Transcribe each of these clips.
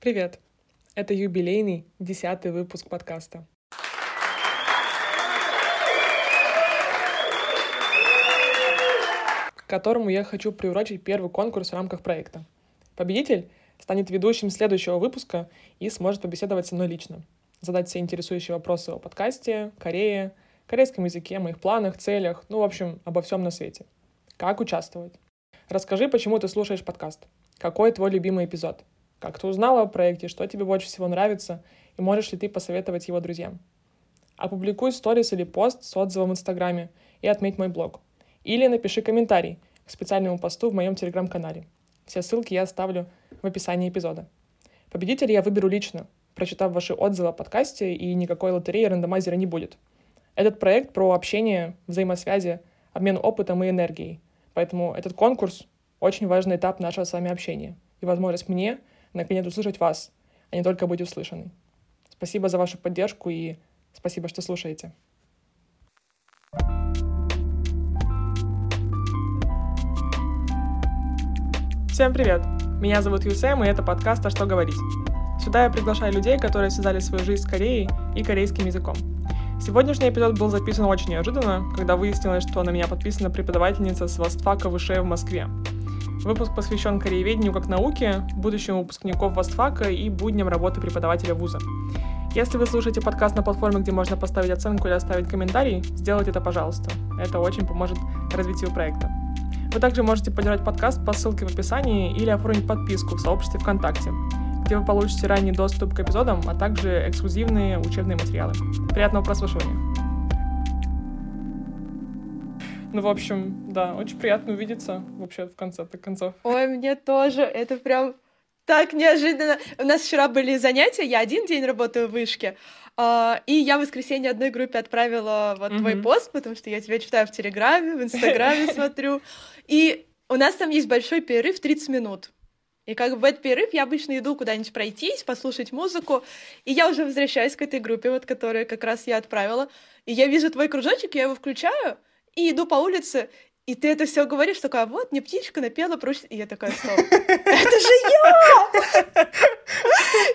Привет! Это юбилейный десятый выпуск подкаста. К которому я хочу приурочить первый конкурс в рамках проекта. Победитель станет ведущим следующего выпуска и сможет побеседовать со мной лично, задать все интересующие вопросы о подкасте, Корее, корейском языке, моих планах, целях, ну, в общем, обо всем на свете. Как участвовать? Расскажи, почему ты слушаешь подкаст. Какой твой любимый эпизод? Как ты узнала о проекте, что тебе больше всего нравится, и можешь ли ты посоветовать его друзьям? Опубликуй сторис или пост с отзывом в Инстаграме и отметь мой блог. Или напиши комментарий к специальному посту в моем Телеграм-канале. Все ссылки я оставлю в описании эпизода. Победителя я выберу лично, прочитав ваши отзывы о подкасте, и никакой лотереи рандомайзера не будет. Этот проект про общение, взаимосвязи, обмен опытом и энергией. Поэтому этот конкурс — очень важный этап нашего с вами общения и возможность мне наконец услышать вас, а не только быть услышанной. Спасибо за вашу поддержку и спасибо, что слушаете. Всем привет! Меня зовут Юсем, и это подкаст «А что говорить?». Сюда я приглашаю людей, которые связали свою жизнь с Кореей и корейским языком. Сегодняшний эпизод был записан очень неожиданно, когда выяснилось, что на меня подписана преподавательница с Востфака ВШ в Москве. Выпуск посвящен корееведению как науке, будущему выпускников Востфака и будням работы преподавателя вуза. Если вы слушаете подкаст на платформе, где можно поставить оценку или оставить комментарий, сделайте это, пожалуйста. Это очень поможет развитию проекта. Вы также можете поддержать подкаст по ссылке в описании или оформить подписку в сообществе ВКонтакте, где вы получите ранний доступ к эпизодам, а также эксклюзивные учебные материалы. Приятного прослушивания! Ну, в общем, да, очень приятно увидеться вообще в конце-то концов. Ой, мне тоже. Это прям так неожиданно. У нас вчера были занятия, я один день работаю в вышке, Uh, и я в воскресенье одной группе отправила вот mm-hmm. твой пост, потому что я тебя читаю в Телеграме, в Инстаграме смотрю. И у нас там есть большой перерыв 30 минут. И как бы в этот перерыв я обычно иду куда-нибудь пройтись, послушать музыку, и я уже возвращаюсь к этой группе, вот которую как раз я отправила. И я вижу твой кружочек, я его включаю, и иду по улице, и ты это все говоришь, такая, вот, мне птичка напела про И я такая, стоп, это же я!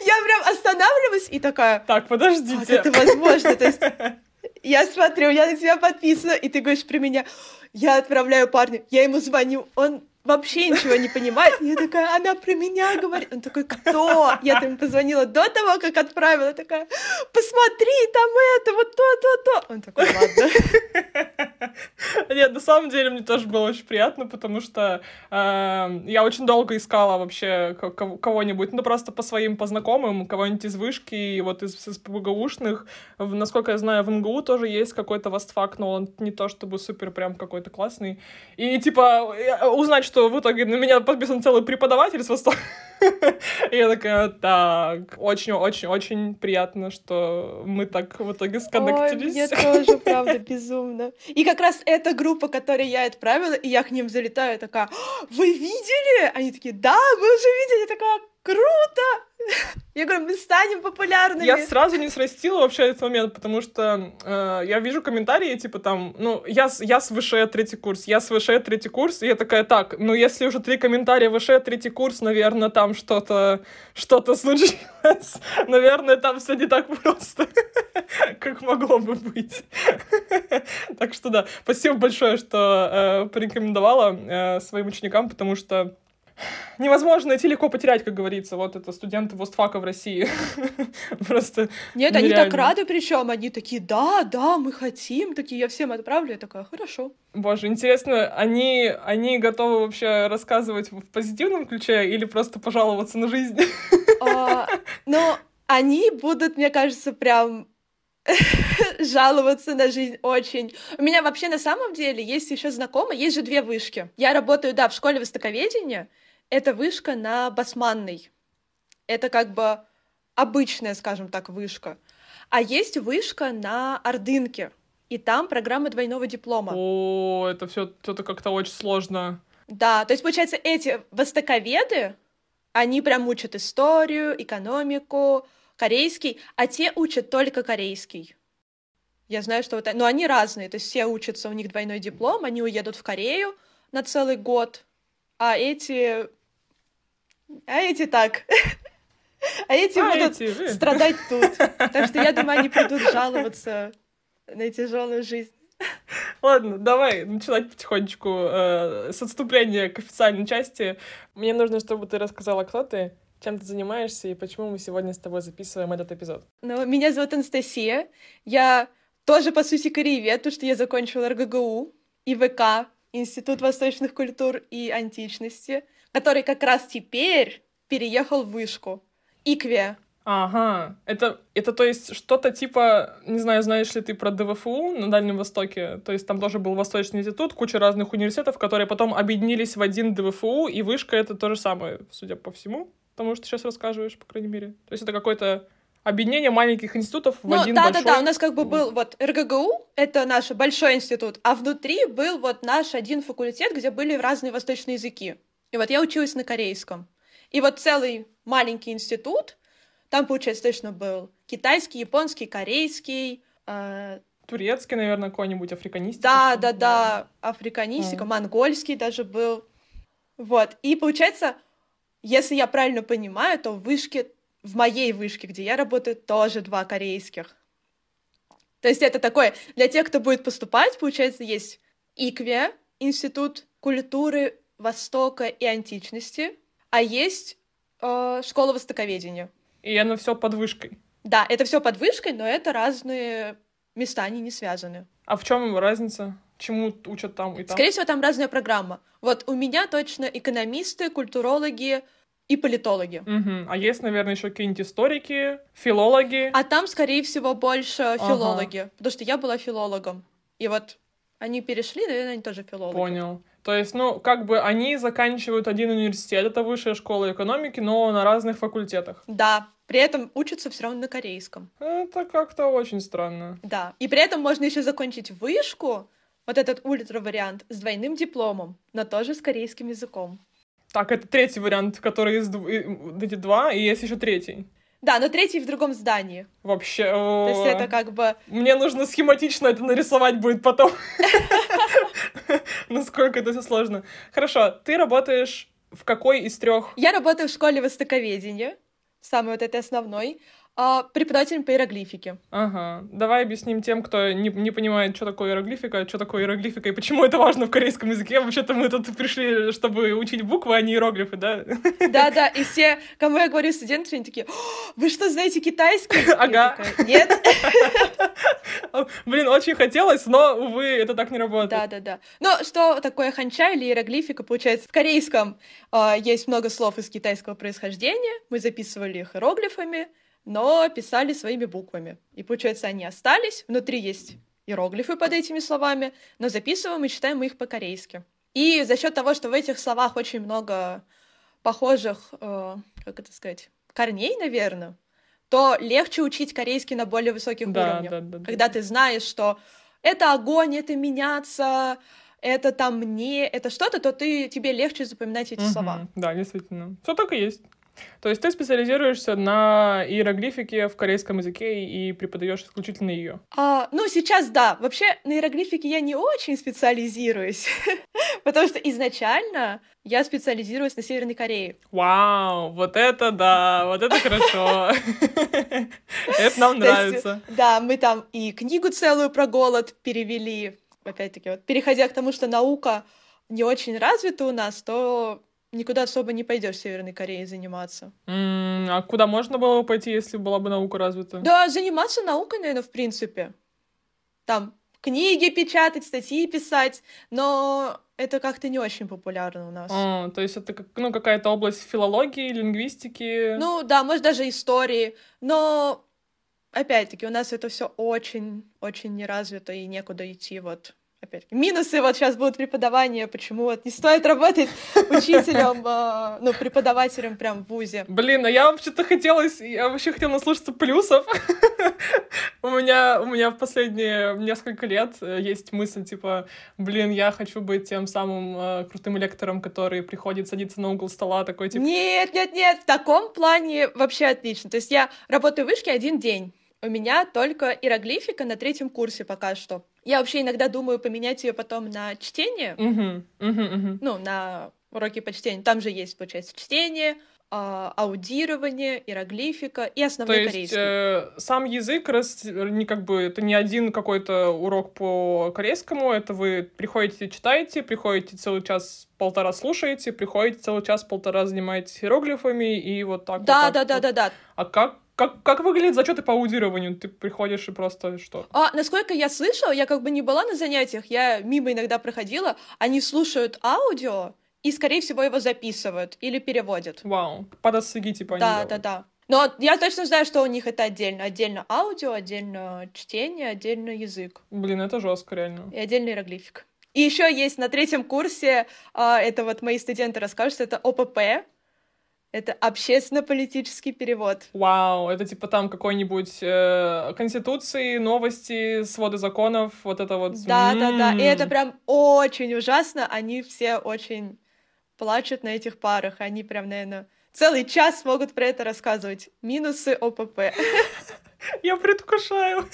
Я прям останавливаюсь и такая... Так, подождите. это возможно? То есть я смотрю, я на тебя подписана, и ты говоришь про меня. Я отправляю парню, я ему звоню, он вообще ничего не понимает. Я такая, она про меня говорит. Он такой, кто? Я там позвонила до того, как отправила. Такая, посмотри, там это, вот то, то, то. Он такой, ладно. Нет, на самом деле мне тоже было очень приятно, потому что э, я очень долго искала вообще кого-нибудь, ну просто по своим познакомым, кого-нибудь из вышки, и вот из, из ПГУшных. Насколько я знаю, в МГУ тоже есть какой-то востфак, но он не то чтобы супер прям какой-то классный. И типа узнать, что в итоге на меня подписан целый преподаватель с Востока. Я такая, так, очень-очень-очень приятно, что мы так в итоге сконнектились. Ой, мне тоже, правда, безумно. И как раз эта группа, которой я отправила, и я к ним залетаю, такая, вы видели? Они такие, да, мы уже видели. Я такая, круто! Я говорю, мы станем популярными. Я сразу не срастила вообще этот момент, потому что э, я вижу комментарии, типа там, ну, я, я с ВШ третий курс, я с ВШ третий курс, и я такая, так, ну, если уже три комментария ВШ третий курс, наверное, там что-то что-то случилось. Наверное, там все не так просто, как могло бы быть. Так что да, спасибо большое, что э, порекомендовала э, своим ученикам, потому что невозможно найти, легко потерять, как говорится. Вот это студенты Востфака в России. Просто Нет, они так рады, причем они такие, да, да, мы хотим, такие, я всем отправлю, я такая, хорошо. Боже, интересно, они, они готовы вообще рассказывать в позитивном ключе или просто пожаловаться на жизнь? А, но они будут, мне кажется, прям жаловаться на жизнь очень. У меня вообще на самом деле есть еще знакомые, есть же две вышки. Я работаю, да, в школе востоковедения, это вышка на Басманной. Это как бы обычная, скажем так, вышка. А есть вышка на Ордынке, и там программа двойного диплома. О, это все это как-то очень сложно. Да, то есть, получается, эти востоковеды, они прям учат историю, экономику, корейский, а те учат только корейский. Я знаю, что вот... Но они разные, то есть все учатся, у них двойной диплом, они уедут в Корею на целый год, а эти а эти так. А эти А будут эти, страдать тут. Так что я думаю, они придут жаловаться на тяжелую жизнь. Ладно, давай начинать потихонечку э, с отступления к официальной части. Мне нужно, чтобы ты рассказала, кто ты, чем ты занимаешься и почему мы сегодня с тобой записываем этот эпизод. Ну, меня зовут Анастасия. Я тоже, по сути, кореевед, потому что я закончила РГГУ, ИВК, Институт восточных культур и античности, который как раз теперь переехал в Вышку. ИКВЕ. Ага, это, это то есть что-то типа, не знаю, знаешь ли ты про ДВФУ на Дальнем Востоке, то есть там тоже был Восточный институт, куча разных университетов, которые потом объединились в один ДВФУ, и вышка это то же самое, судя по всему, тому что ты сейчас рассказываешь, по крайней мере. То есть это какое-то объединение маленьких институтов в Ну, один да, большой... да, да, у нас как бы был вот РГГУ, это наш большой институт, а внутри был вот наш один факультет, где были разные восточные языки. И вот я училась на корейском. И вот целый маленький институт, там, получается, точно был китайский, японский, корейский, э, Турецкий, наверное, какой-нибудь, африканистика. да, да, да, африканистика, Мгм. монгольский даже был. Вот, и получается, если я правильно понимаю, то в вышке, в моей вышке, где я работаю, тоже два корейских. То есть это такое, для тех, кто будет поступать, получается, есть ИКВЕ, Институт культуры Востока и античности, а есть э, школа востоковедения. И оно все под вышкой. Да, это все под вышкой, но это разные места, они не связаны. А в чем разница? Чему учат там и там? Скорее всего, там разная программа. Вот у меня точно экономисты, культурологи и политологи. Мгм. А есть, наверное, еще какие-нибудь историки, филологи. А там, скорее всего, больше Ага. филологи, потому что я была филологом. И вот они перешли, наверное, они тоже филологи. Понял. То есть, ну, как бы они заканчивают один университет, это высшая школа экономики, но на разных факультетах. Да, при этом учатся все равно на корейском. Это как-то очень странно. Да. И при этом можно еще закончить вышку, вот этот ультра-вариант, с двойным дипломом, но тоже с корейским языком. Так, это третий вариант, который из дв- эти два, и есть еще третий. Да, но третий в другом здании. Вообще. То есть это как бы... Мне нужно схематично это нарисовать будет потом. Насколько это все сложно. Хорошо, ты работаешь в какой из трех? Я работаю в школе востоковедения, самый вот этой основной, а, преподавателем по иероглифике. Ага. Давай объясним тем, кто не, не понимает, что такое иероглифика, что такое иероглифика и почему это важно в корейском языке. Вообще-то мы тут пришли, чтобы учить буквы, а не иероглифы, да? Да-да, и все, кому я говорю студенты, они такие, «О, вы что, знаете китайский? Ага. такая, Нет. Блин, очень хотелось, но, увы, это так не работает. Да-да-да. Но что такое ханча или иероглифика? Получается, в корейском а, есть много слов из китайского происхождения, мы записывали их иероглифами, но писали своими буквами. И получается, они остались, внутри есть иероглифы под этими словами, но записываем и читаем мы их по-корейски. И за счет того, что в этих словах очень много похожих, э, как это сказать, корней, наверное, то легче учить корейский на более высоких Да, уровнях. да, да, да. Когда ты знаешь, что это огонь, это меняться, это там мне, это что-то, то ты, тебе легче запоминать эти Мгм. слова. Да, действительно. Все так и есть. То есть ты специализируешься на иероглифике в корейском языке и преподаешь исключительно ее. А, ну, сейчас да. Вообще, на иероглифике я не очень специализируюсь, потому что изначально я специализируюсь на Северной Корее. Вау, вот это да, вот это хорошо. Это нам нравится. Да, мы там и книгу целую про голод перевели. Опять-таки, вот, переходя к тому, что наука не очень развита у нас, то никуда особо не пойдешь в Северной Корее заниматься. М, А куда можно было бы пойти, если была бы наука развита? Да, заниматься наукой, наверное, в принципе. Там книги печатать, статьи писать, но это как-то не очень популярно у нас. А, то есть это как, ну, какая-то область филологии, лингвистики. Ну да, может даже истории, но опять-таки у нас это все очень-очень не развито и некуда идти вот. Опять минусы вот сейчас будут преподавания, почему вот не стоит работать учителем, а, ну, преподавателем прям в ВУЗе. Блин, а я вообще-то хотелось, я вообще хотела наслушаться плюсов. У меня, у меня в последние несколько лет э, есть мысль, типа, блин, я хочу быть тем самым э, крутым лектором, который приходит, садится на угол стола, такой, типа, Нет, нет, нет, в таком плане вообще отлично. То есть я работаю в вышке один день. У меня только иероглифика на третьем курсе пока что. Я вообще иногда думаю поменять ее потом на чтение, «Мгм, мгм, мгм». ну, на уроки по чтению. Там же есть, получается, чтение, а, аудирование, иероглифика и основной То есть корейский. э, сам язык, раз, не как бы, это не один какой-то урок по корейскому, это вы приходите, читаете, приходите целый час-полтора слушаете, приходите целый час-полтора занимаетесь иероглифами и вот так Да, вот. да, так да, вот. да, да. А как, как, как выглядят зачеты по аудированию? Ты приходишь и просто что? А, насколько я слышала, я как бы не была на занятиях, я мимо иногда проходила, они слушают аудио и, скорее всего, его записывают или переводят. Вау, подосыги типа они Да, делают. да, да. Но я точно знаю, что у них это отдельно. Отдельно аудио, отдельно чтение, отдельно язык Блин, это жестко реально. и отдельно иероглифик. И еще есть на третьем курсе, а, это вот мои студенты расскажут, это ОПП, это общественно-политический перевод. Вау, это типа там какой-нибудь э, конституции, новости, своды законов, вот это вот. Да, да, да. И это прям очень ужасно. Они все очень плачут на этих парах. Они прям, наверное, целый час могут про это рассказывать. Минусы ОПП. Я предвкушаю.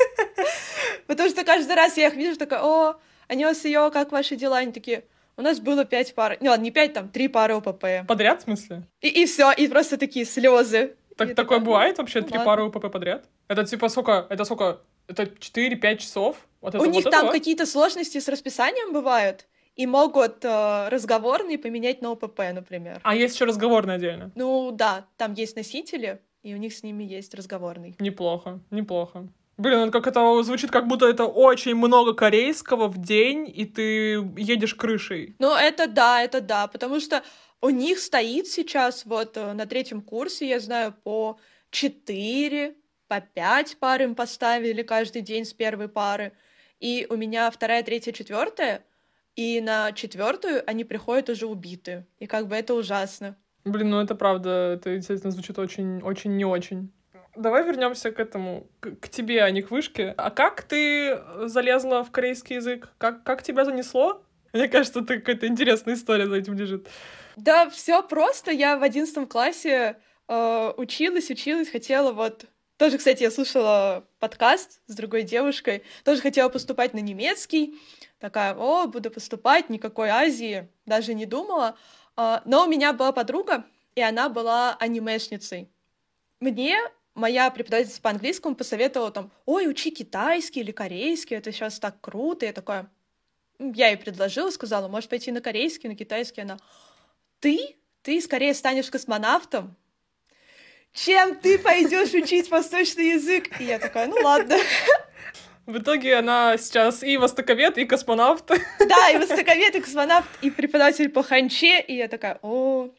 Потому что каждый раз я их вижу, такая, о, ее, как ваши дела? Они такие, у нас было пять пар. Не, ладно, не пять, там, три пары ОПП. Подряд, в смысле? И, и все, и просто такие слезы. Так, такое такая, бывает вообще? ну Три ладно. пары УПП подряд? Это типа сколько? Это сколько? Это 4-5 часов? Вот это, У вот них это там вот? какие-то сложности с расписанием бывают, и могут э, разговорные поменять на ОПП, например. А есть еще разговорный отдельно. Ну да, там есть носители, и у них с ними есть разговорный. Неплохо, неплохо. Блин, ну как это звучит, как будто это очень много корейского в день, и ты едешь крышей. Ну это да, это да, потому что у них стоит сейчас вот э, на третьем курсе, я знаю, по 4, по 5 пар им поставили каждый день с первой пары. И у меня вторая, третья, четвертая, и на четвертую они приходят уже убитые. И как бы это ужасно. Блин, ну это правда, это действительно звучит очень, очень не очень. Давай вернемся к этому, к, к тебе, а не к вышке. А как ты залезла в корейский язык? Как, как тебя занесло? Мне кажется, это какая-то интересная история за этим лежит. Да, все просто. Я в одиннадцатом классе э, училась, училась, хотела вот... Тоже, кстати, я слушала подкаст с другой девушкой, тоже хотела поступать на немецкий. Такая, о, буду поступать, никакой Азии, даже не думала. А, но у меня была подруга, и она была анимешницей. Мне моя преподавательница по английскому посоветовала там, ой, учи китайский или корейский, это сейчас так круто. Я такая, м, я ей предложила, сказала, можешь пойти на корейский, на китайский. Она, ты, ты скорее станешь космонавтом, чем ты пойдешь учить восточный язык. И я такая, ну ладно. В итоге она сейчас и востоковед, и космонавт. Да, и востоковед, и космонавт, и преподаватель по ханче. И я такая, о.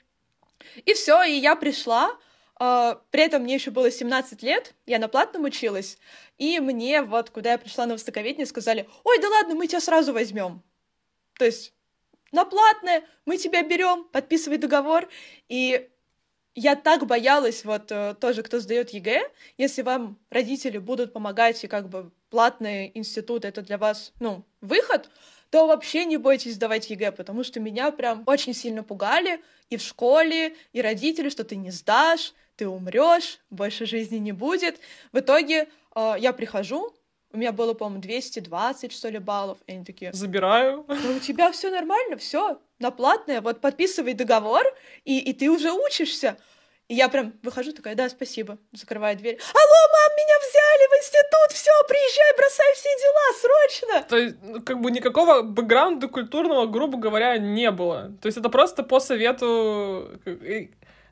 И все, и я пришла. А, При этом мне еще было 17 лет, я на платном училась, и мне вот, куда я пришла на востоковедение, сказали, ой, да ладно, мы тебя сразу возьмем. То есть на платное мы тебя берем, подписывай договор. И я так боялась, вот э, тоже, кто сдает ЕГЭ, если вам родители будут помогать, и как бы платный институт это для вас, ну, выход, то вообще не бойтесь сдавать ЕГЭ, потому что меня прям очень сильно пугали и в школе, и родители, что ты не сдашь, ты умрешь, больше жизни не будет. В итоге э, я прихожу, у меня было, по-моему, 220, что ли, баллов, и они такие, Забираю. да у тебя все нормально, все на платное, вот подписывай договор, и, и ты уже учишься. И я прям выхожу такая, да, спасибо, закрываю дверь. Алло, мам, меня взяли в институт, все, приезжай, бросай все дела, срочно. То есть, ну, как бы никакого бэкграунда культурного, грубо говоря, не было. То есть это просто по совету...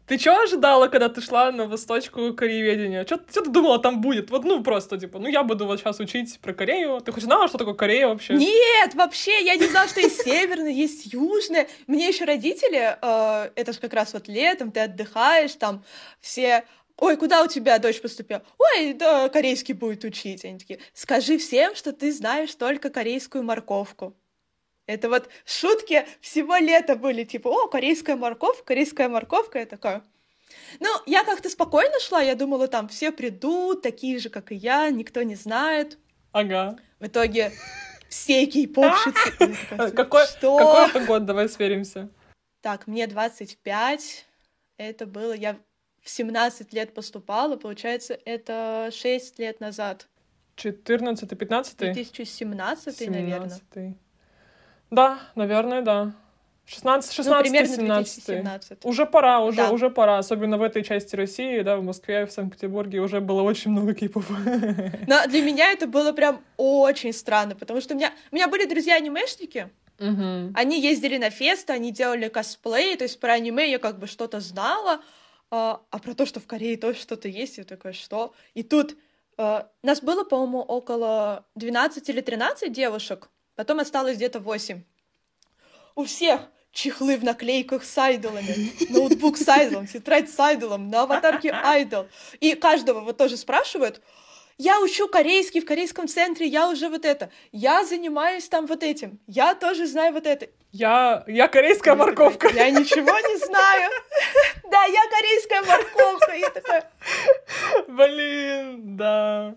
Ты чего ожидала, когда ты шла на восточку корееведения? Что ты думала там будет? Вот, ну, просто, типа, ну, я буду вот сейчас учить про Корею. Ты хоть знала, что такое Корея вообще? Нет, вообще, я не знала, что есть северное, есть южное. Мне еще родители, э, это же как раз вот летом, ты отдыхаешь, там все Ой, куда у тебя дочь поступила? Ой, да, корейский будет учить. Они такие, скажи всем, что ты знаешь только корейскую морковку. Это вот шутки всего лета были, типа, о, корейская морковка, корейская морковка. Я такая, ну, я как-то спокойно шла, я думала, там все придут, такие же, как и я, никто не знает. Ага. В итоге все кей-попщицы. Такая, Какой, это год? Давай сверимся. Так, мне 25. Это было, я в 17 лет поступала, получается, это 6 лет назад. 14 15 2017, наверное. 17. Да, наверное, да. 16, 16 ну, 17 Уже пора, уже, да. уже пора. Особенно в этой части России, да, в Москве, в Санкт-Петербурге уже было очень много кипов. Но для меня это было прям очень странно, потому что у меня, у меня были друзья-анимешники, Угу. Они ездили на фесты, они делали косплей, то есть про аниме я как бы что-то знала, а, а про то, что в Корее тоже что-то есть, я такая, что? И тут а, нас было, по-моему, около 12 или 13 девушек, потом осталось где-то 8. У всех чехлы в наклейках с айдолами, ноутбук с айдолом, тетрадь с айдолом, на аватарке айдол. И каждого вот тоже спрашивают, я учу корейский в корейском центре, я уже вот это, я занимаюсь там вот этим, я тоже знаю вот это. Я, я корейская морковка. Я ничего не знаю. Да, я корейская морковка. И такая... Блин, да.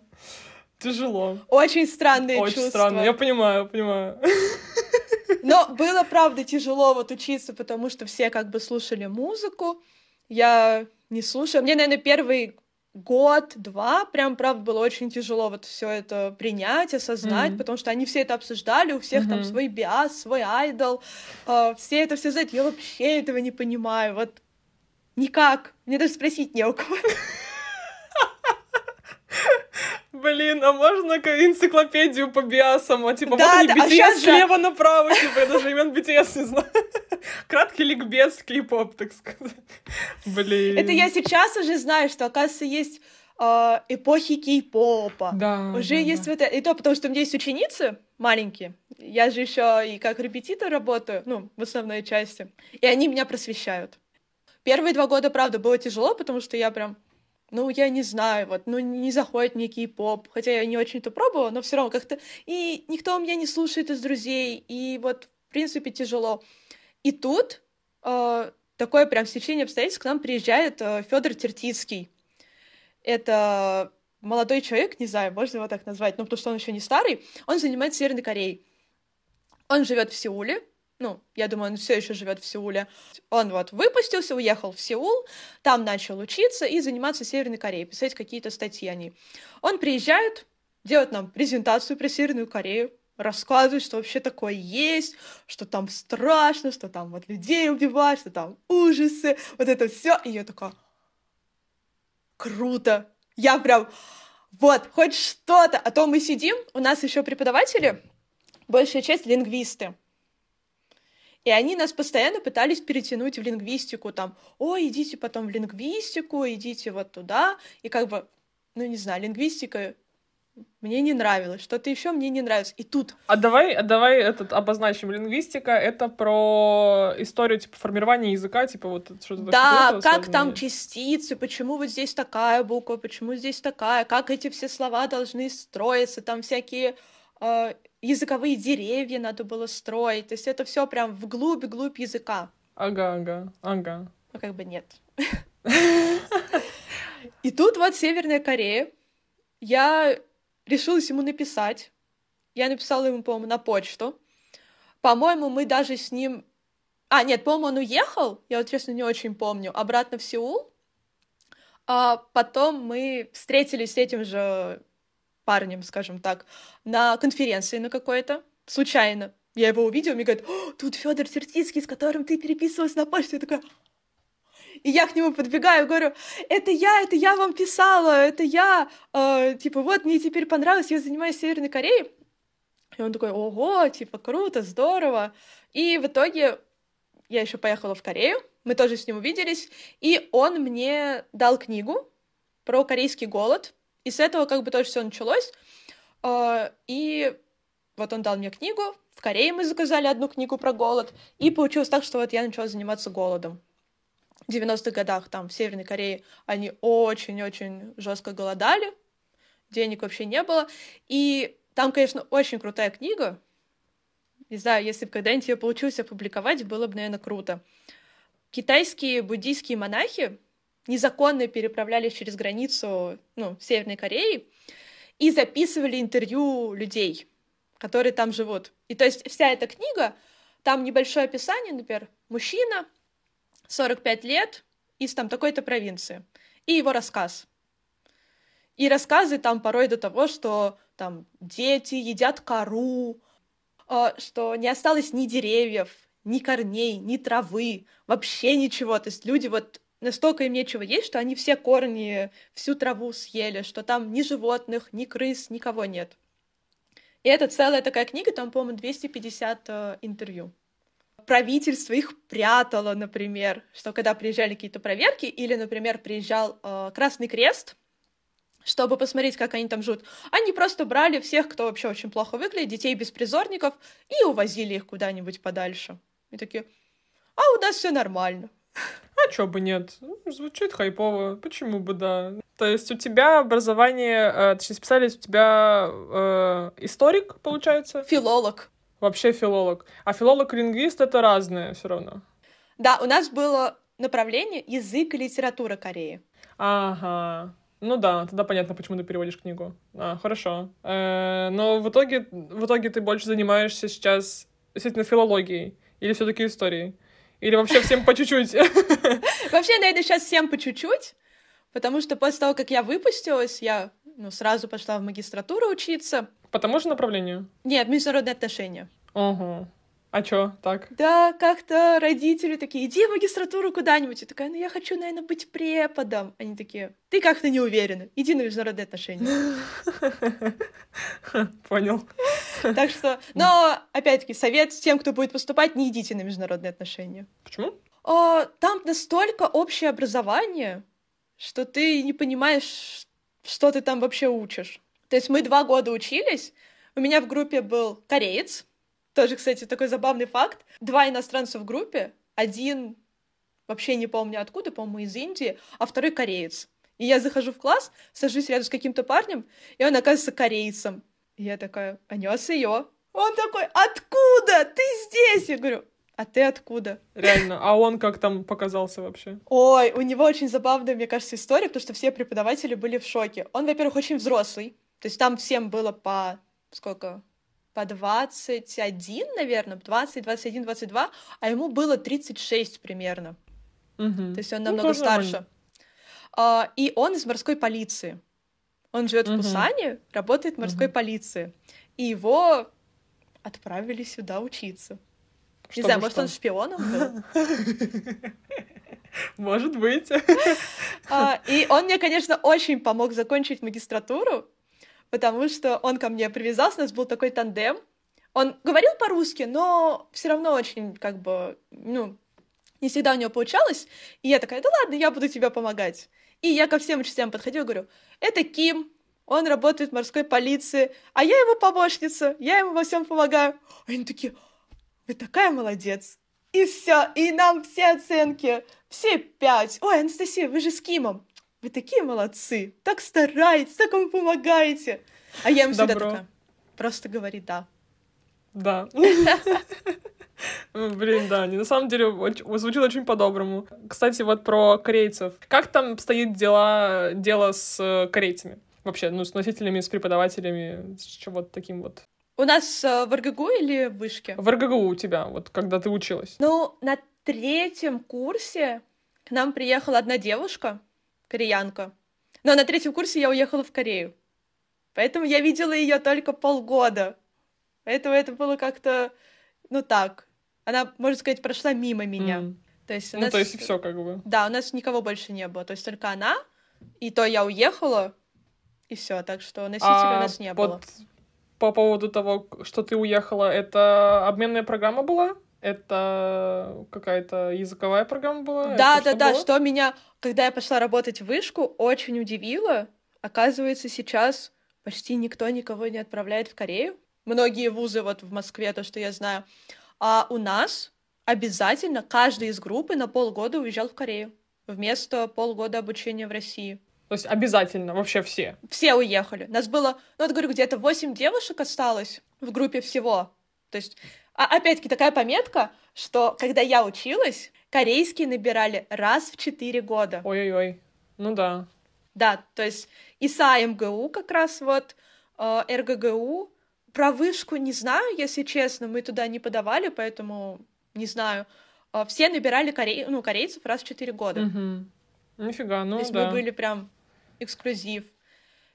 Тяжело. Очень странные Очень чувства. странно, я понимаю, понимаю. Но было, правда, тяжело вот учиться, потому что все как бы слушали музыку. Я не слушаю. Мне, наверное, первый год-два прям, правда, было очень тяжело вот все это принять, осознать, mm-hmm. потому что они все это обсуждали, у всех mm-hmm. там свой биас, свой айдол, э, все это все знают, я вообще этого не понимаю, вот никак, мне даже спросить не у кого. Блин, а можно энциклопедию по биасам? А типа, да, вот они да, BTS а слева же... направо, типа, я даже имен BTS не знаю. Краткий ликбез кей-поп, так сказать. Блин. Это я сейчас уже знаю, что, оказывается, есть э, эпохи кей-попа. Да. Уже да, есть да. вот это. И то, потому что у меня есть ученицы маленькие. Я же еще и как репетитор работаю, ну, в основной части. И они меня просвещают. Первые два года, правда, было тяжело, потому что я прям ну, я не знаю, вот, ну, не заходит мне кей-поп, хотя я не очень-то пробовала, но все равно как-то... И никто меня не слушает из друзей, и вот, в принципе, тяжело. И тут э, такое прям стечение обстоятельств к нам приезжает э, Федор Тертицкий. Это молодой человек, не знаю, можно его так назвать, ну, потому что он еще не старый, он занимается Северной Кореей. Он живет в Сеуле, ну, я думаю, он все еще живет в Сеуле. Он вот выпустился, уехал в Сеул, там начал учиться и заниматься Северной Кореей, писать какие-то статьи о ней. Он приезжает, делает нам презентацию про Северную Корею, рассказывает, что вообще такое есть, что там страшно, что там вот людей убивают, что там ужасы, вот это все. И я такая, круто. Я прям, вот, хоть что-то. А то мы сидим, у нас еще преподаватели, большая часть лингвисты. И они нас постоянно пытались перетянуть в лингвистику, там, о, идите потом в лингвистику, идите вот туда, и как бы, ну, не знаю, лингвистика мне не нравилось, что-то еще мне не нравится. И тут... А давай, а давай этот обозначим. Лингвистика — это про историю, типа, формирования языка, типа, вот что-то Да, как там частицы, почему вот здесь такая буква, почему здесь такая, как эти все слова должны строиться, там всякие э, языковые деревья надо было строить. То есть это все прям вглубь-глубь языка. Ага, ага, ага. Ну, как бы нет. И тут вот Северная Корея. Я решилась ему написать. Я написала ему, по-моему, на почту. По-моему, мы даже с ним... А, нет, по-моему, он уехал, я вот, честно, не очень помню, обратно в Сеул. А потом мы встретились с этим же парнем, скажем так, на конференции на какой-то, случайно. Я его увидела, мне говорят, тут Федор Тертицкий, с которым ты переписывалась на почту. Я такая, и я к нему подбегаю, говорю, это я, это я вам писала, это я, э, типа, вот, мне теперь понравилось, я занимаюсь Северной Кореей. И он такой, ого, типа, круто, здорово. И в итоге я еще поехала в Корею, мы тоже с ним увиделись, и он мне дал книгу про корейский голод, и с этого как бы тоже все началось. А, и вот он дал мне книгу, в Корее мы заказали одну книгу про голод, и получилось так, что вот я начала заниматься голодом. В 90-х годах там в Северной Корее они очень-очень жестко голодали, денег вообще не было. И там, конечно, очень крутая книга. Не знаю, если бы когда-нибудь ее получилось опубликовать, было бы, наверное, круто. Китайские буддийские монахи незаконно переправлялись через границу ну, Северной Кореи и записывали интервью людей, которые там живут. И то есть вся эта книга, там небольшое описание, например, мужчина, 45 лет, из там такой-то провинции, и его рассказ. И рассказы там порой до того, что там дети едят кору, а, что не осталось ни деревьев, ни корней, ни травы, вообще ничего. То есть люди вот настолько им нечего есть, что они все корни, всю траву съели, что там ни животных, ни крыс, никого нет. И это целая такая книга, там, по-моему, 250 э, интервью. Правительство их прятало, например, что когда приезжали какие-то проверки, или, например, приезжал э, Красный Крест, чтобы посмотреть, как они там живут. Они просто брали всех, кто вообще очень плохо выглядит, детей беспризорников, и увозили их куда-нибудь подальше. И такие, а у нас все нормально. А чё бы нет? Звучит хайпово. Почему бы да? То есть у тебя образование, э, точнее, специальность у тебя э, историк, получается? Филолог. Вообще филолог. А филолог-лингвист — это разное все равно. Да, у нас было направление язык и литература Кореи. Ага. Ну да, тогда понятно, почему ты переводишь книгу. А, хорошо. Э, но в итоге, в итоге ты больше занимаешься сейчас действительно филологией или все-таки историей? Или вообще всем по чуть-чуть? Вообще, наверное, сейчас всем по чуть-чуть, потому что после того, как я выпустилась, я ну, сразу пошла в магистратуру учиться. По тому же направлению? Нет, международные отношения. Ого. А чё, так? Да, как-то родители такие, иди в магистратуру куда-нибудь. Я такая, ну я хочу, наверное, быть преподом. Они такие, ты как-то не уверена, иди на международные отношения. Понял. Так что, но, опять-таки, совет тем, кто будет поступать, не идите на международные отношения. Почему? О, там настолько общее образование, что ты не понимаешь, что ты там вообще учишь. То есть мы два года учились, у меня в группе был кореец, тоже, кстати, такой забавный факт. Два иностранца в группе, один вообще не помню откуда, по-моему, из Индии, а второй кореец. И я захожу в класс, сажусь рядом с каким-то парнем, и он оказывается корейцем. Я такая, ее. Он такой, откуда? Ты здесь? Я говорю, а ты откуда? Реально, а он как там показался вообще? Ой, у него очень забавная, мне кажется, история, потому что все преподаватели были в шоке. Он, во-первых, очень взрослый, то есть там всем было по сколько? по 21, наверное, 20, 21, 22, а ему было 36 примерно. Угу. То есть он ну, намного ну, старше. А, и он из морской полиции. Он живет угу. в Пусане, работает в морской угу. полиции. И его отправили сюда учиться. Чтобы Не знаю, что? может, он шпионом был? Может быть. А, и он мне, конечно, очень помог закончить магистратуру, потому что он ко мне привязался, у нас был такой тандем. Он говорил по-русски, но все равно очень, как бы, ну, не всегда у него получалось. И я такая, да ладно, я буду тебе помогать. И я ко всем учителям подходила, говорю, это Ким, он работает в морской полиции, а я его помощница, я ему во всем помогаю. Они такие, вы такая молодец. И все, и нам все оценки, все пять. Ой, Анастасия, вы же с Кимом вы такие молодцы, так стараетесь, так вам помогаете. А я им всегда такая, просто говори «да». Да. Блин, да, не на самом деле звучит очень по-доброму. Кстати, вот про корейцев. Как там стоит дела, дело с э, корейцами? Вообще, ну, с носителями, с преподавателями, с чего-то таким вот. У нас э, в РГГУ или в Вышке? В РГГУ у тебя, вот когда ты училась. Ну, на третьем курсе к нам приехала одна девушка, кореянка. Но на третьем курсе я уехала в Корею. Поэтому я видела ее только полгода. Поэтому это было как-то, ну так. Она, можно сказать, прошла мимо меня. Mm. То есть, ну, нас... то есть все как бы. Да, у нас никого больше не было. То есть только она, и то я уехала, и все. Так что носителя а у нас не под... было. По поводу того, что ты уехала, это обменная программа была? Это какая-то языковая программа была? Да, это да, что да. Было? Что меня, когда я пошла работать в вышку, очень удивило. Оказывается, сейчас почти никто никого не отправляет в Корею. Многие вузы вот в Москве, то, что я знаю. А у нас обязательно каждый из группы на полгода уезжал в Корею вместо полгода обучения в России. То есть обязательно, вообще все? Все уехали. Нас было, ну, вот говорю, где-то восемь девушек осталось в группе всего. То есть а опять-таки такая пометка, что когда я училась, корейские набирали раз в четыре года. Ой-ой-ой, ну да. Да, то есть ИСА МГУ как раз вот, э, РГГУ. Про вышку не знаю, если честно, мы туда не подавали, поэтому не знаю. Э, все набирали корей... ну, корейцев раз в четыре года. Угу. Нифига, ну То есть да. мы были прям эксклюзив.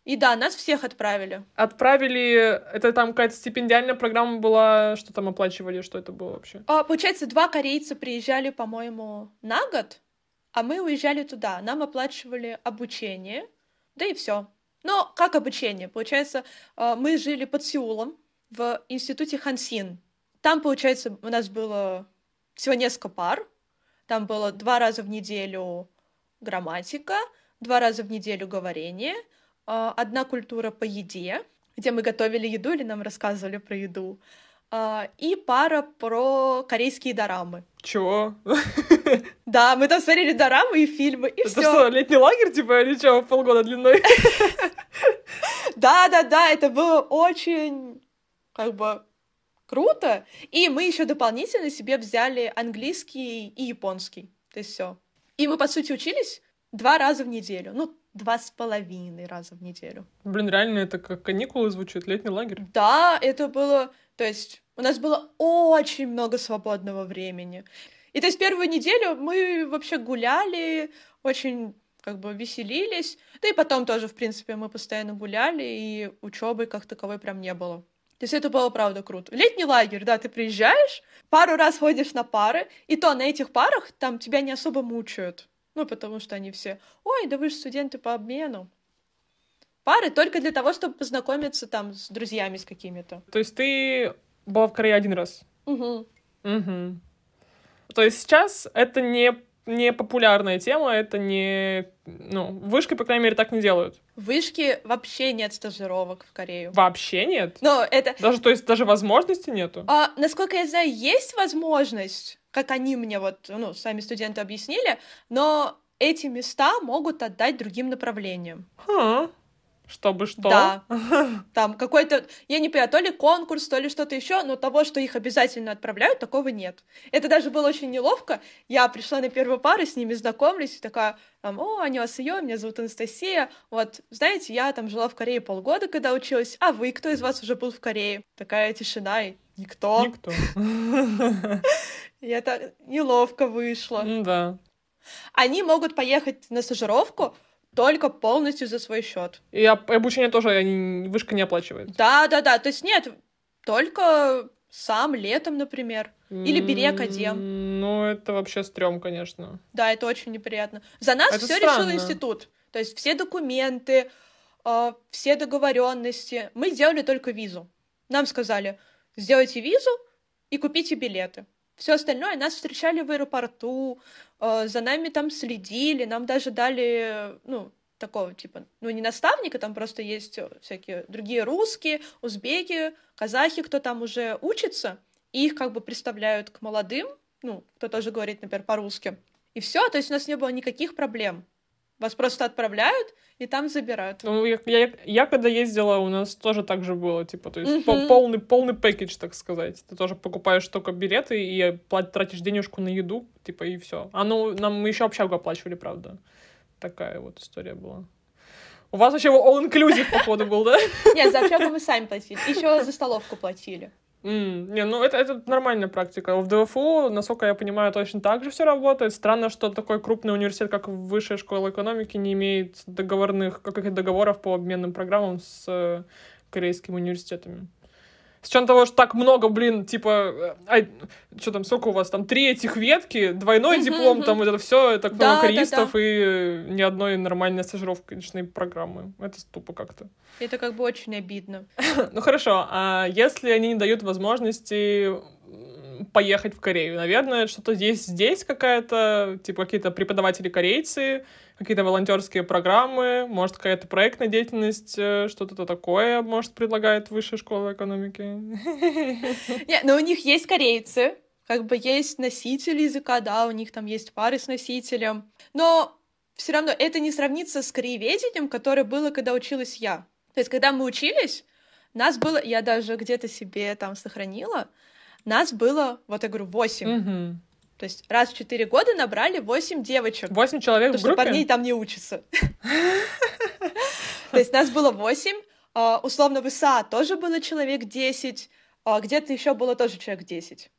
И да, нас всех отправили. Отправили, это там какая-то стипендиальная программа была, что там оплачивали, что это было вообще? А, получается, два корейца приезжали, по-моему, на год, а мы уезжали туда. Нам оплачивали обучение, да и все. Но как обучение? Получается, а, мы жили под Сеулом в институте Хансин. Там, получается, у нас было всего несколько пар. Там было два раза в неделю грамматика, два раза в неделю говорение, а, одна культура по еде, где мы готовили еду или нам рассказывали про еду, а, и пара про корейские дорамы. Чего? Да, мы там смотрели дорамы и фильмы, и Это все. что, летний лагерь, типа, или что, полгода длиной? Да, да, да, это было очень как бы круто. И мы еще дополнительно себе взяли английский и японский. То есть все. И мы, по сути, учились два раза в неделю. Ну, два с половиной раза в неделю. Блин, реально, это как каникулы звучит, летний лагерь. Да, это было... То есть у нас было очень много свободного времени. И то есть первую неделю мы вообще гуляли, очень как бы веселились. Да и потом тоже, в принципе, мы постоянно гуляли, и учебы как таковой прям не было. То есть это было правда круто. Летний лагерь, да, ты приезжаешь, пару раз ходишь на пары, и то на этих парах там тебя не особо мучают. Ну, потому что они все, ой, да вы же студенты по обмену. Пары только для того, чтобы познакомиться там с друзьями с какими-то. То есть ты была в Корее один раз? Угу. Угу. То есть сейчас это не, не популярная тема, это не... Ну, вышки, по крайней мере, так не делают. В вышке вообще нет стажировок в Корею. Вообще нет? Но это... Даже, то есть, даже возможности нету? А, насколько я знаю, есть возможность, как они мне вот, ну, сами студенты объяснили, но эти места могут отдать другим направлениям. Ха. Чтобы что? Да. Там какой-то, я не понимаю, то ли конкурс, то ли что-то еще, но того, что их обязательно отправляют, такого нет. Это даже было очень неловко. Я пришла на первую пару, с ними знакомлюсь, и такая, там, о, ее, меня зовут Анастасия. Вот, знаете, я там жила в Корее полгода, когда училась, а вы, кто из вас уже был в Корее? Такая тишина, и никто. Никто. Я так неловко вышла. Да. Они могут поехать на стажировку, только полностью за свой счет. И обучение тоже они, вышка не оплачивает. Да, да, да. То есть нет, только сам летом, например. Или бери академ. Ну, это вообще стрём, конечно. Да, это очень неприятно. За нас все решил институт. То есть все документы, э, все договоренности. Мы сделали только визу. Нам сказали, сделайте визу и купите билеты. Все остальное нас встречали в аэропорту, э, за нами там следили, нам даже дали, ну, такого типа, ну, не наставника, там просто есть всякие другие русские, узбеки, казахи, кто там уже учится, и их как бы представляют к молодым, ну, кто тоже говорит, например, по-русски. И все, то есть у нас не было никаких проблем. Вас просто отправляют и там забирают. Ну, я, я, я когда ездила, у нас тоже так же было, типа, то есть uh-huh. полный, полный пакетч, так сказать. Ты тоже покупаешь только билеты и платишь, тратишь денежку на еду, типа, и все. А ну, нам мы еще общагу оплачивали, правда. Такая вот история была. У вас вообще all-inclusive, походу, был, да? Нет, за общагу мы сами платили. Еще за столовку платили. Mm, не, ну это, это нормальная практика. В ДФУ, насколько я понимаю, точно так же все работает. Странно, что такой крупный университет, как Высшая школа экономики, не имеет договорных, каких-то договоров по обменным программам с э, корейскими университетами. С учетом того, что так много, блин, типа, а, что там, сколько у вас там, три этих ветки, двойной диплом, там вот это все, так много да, да. и ни одной нормальной стажировочной программы. Это тупо как-то. Это как бы очень обидно. ну хорошо, а если они не дают возможности поехать в Корею. Наверное, что-то здесь, здесь какая-то, типа какие-то преподаватели корейцы, какие-то волонтерские программы, может, какая-то проектная деятельность, э, что-то такое, может, предлагает высшая школа экономики. Нет, но у них есть корейцы, как бы есть носители языка, да, у них там есть пары с носителем, но все равно это не сравнится с корееведением, которое было, когда училась я. То есть, когда мы учились, нас было, я даже где-то себе там сохранила, нас было, вот я говорю, восемь. Угу. То есть раз в четыре года набрали восемь девочек. Восемь человек Потому в группе? что парней там не учатся. То есть нас было восемь. А, условно, в ИСА тоже было человек десять. А, где-то еще было тоже человек десять.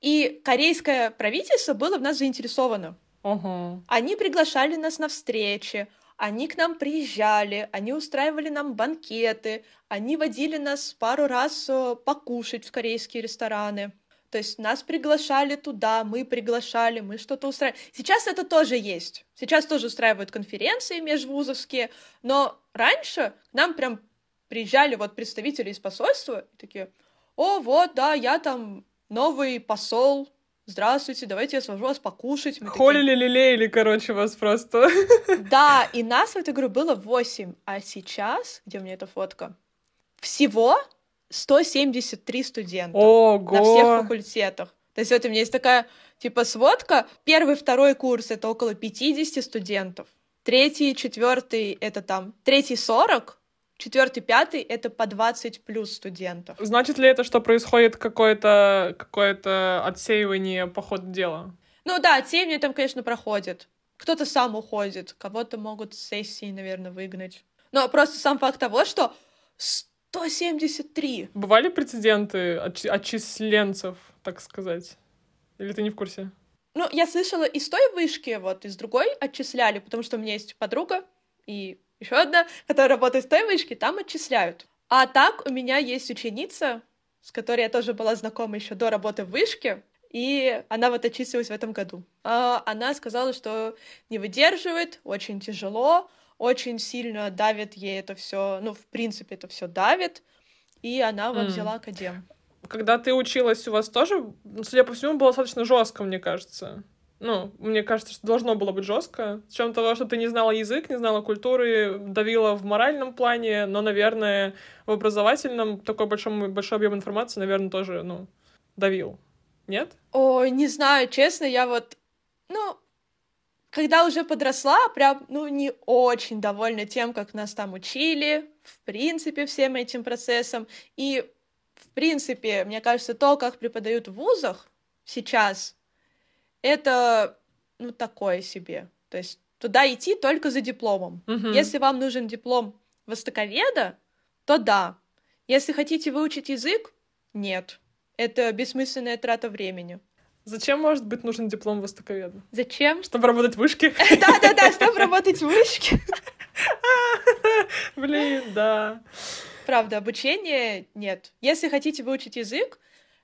И корейское правительство было в нас заинтересовано. Угу. Они приглашали нас на встречи, они к нам приезжали, они устраивали нам банкеты, они водили нас пару раз э, покушать в корейские рестораны. То есть нас приглашали туда, мы приглашали, мы что-то устраивали. Сейчас это тоже есть. Сейчас тоже устраивают конференции межвузовские, но раньше к нам прям приезжали вот представители из посольства и такие, о, вот, да, я там новый посол, здравствуйте, давайте я свожу вас покушать. Мы Холили, такие... лелеяли, короче, вас просто. Да, и нас в этой группе было 8, а сейчас, где у меня эта фотка, всего 173 студента Ого! на всех факультетах. То есть вот у меня есть такая, типа, сводка. Первый, второй курс — это около 50 студентов. Третий, четвертый — это там, третий — 40, четвертый, пятый — это по 20 плюс студентов. Значит ли это, что происходит какое-то какое отсеивание по ходу дела? Ну да, отсеивание там, конечно, проходит. Кто-то сам уходит, кого-то могут с сессии, наверное, выгнать. Но просто сам факт того, что 173. Бывали прецеденты отч- отчисленцев, так сказать? Или ты не в курсе? Ну, я слышала из той вышки, вот, из другой отчисляли, потому что у меня есть подруга и еще одна, которая работает в той вышке, там отчисляют. А так у меня есть ученица, с которой я тоже была знакома еще до работы в вышке, и она вот отчислилась в этом году. А она сказала, что не выдерживает, очень тяжело, очень сильно давит ей это все, ну, в принципе, это все давит, и она вот mm. взяла академ. Когда ты училась, у вас тоже, судя по всему, было достаточно жестко, мне кажется. Ну, мне кажется, что должно было быть жестко. С чем того, что ты не знала язык, не знала культуры, давила в моральном плане, но, наверное, в образовательном такой большой, большой объем информации, наверное, тоже, ну, давил. Нет? Ой, не знаю, честно, я вот, ну, когда уже подросла, прям, ну, не очень довольна тем, как нас там учили, в принципе, всем этим процессом. И, в принципе, мне кажется, то, как преподают в вузах сейчас, это, ну, такое себе. То есть туда идти только за дипломом. Угу. Если вам нужен диплом востоковеда, то да. Если хотите выучить язык, нет. Это бессмысленная трата времени. Зачем, может быть, нужен диплом востоковеда? Зачем? Чтобы работать в вышке? Да-да-да, чтобы работать в вышке. Блин, да. Правда, обучение нет. Если хотите выучить язык,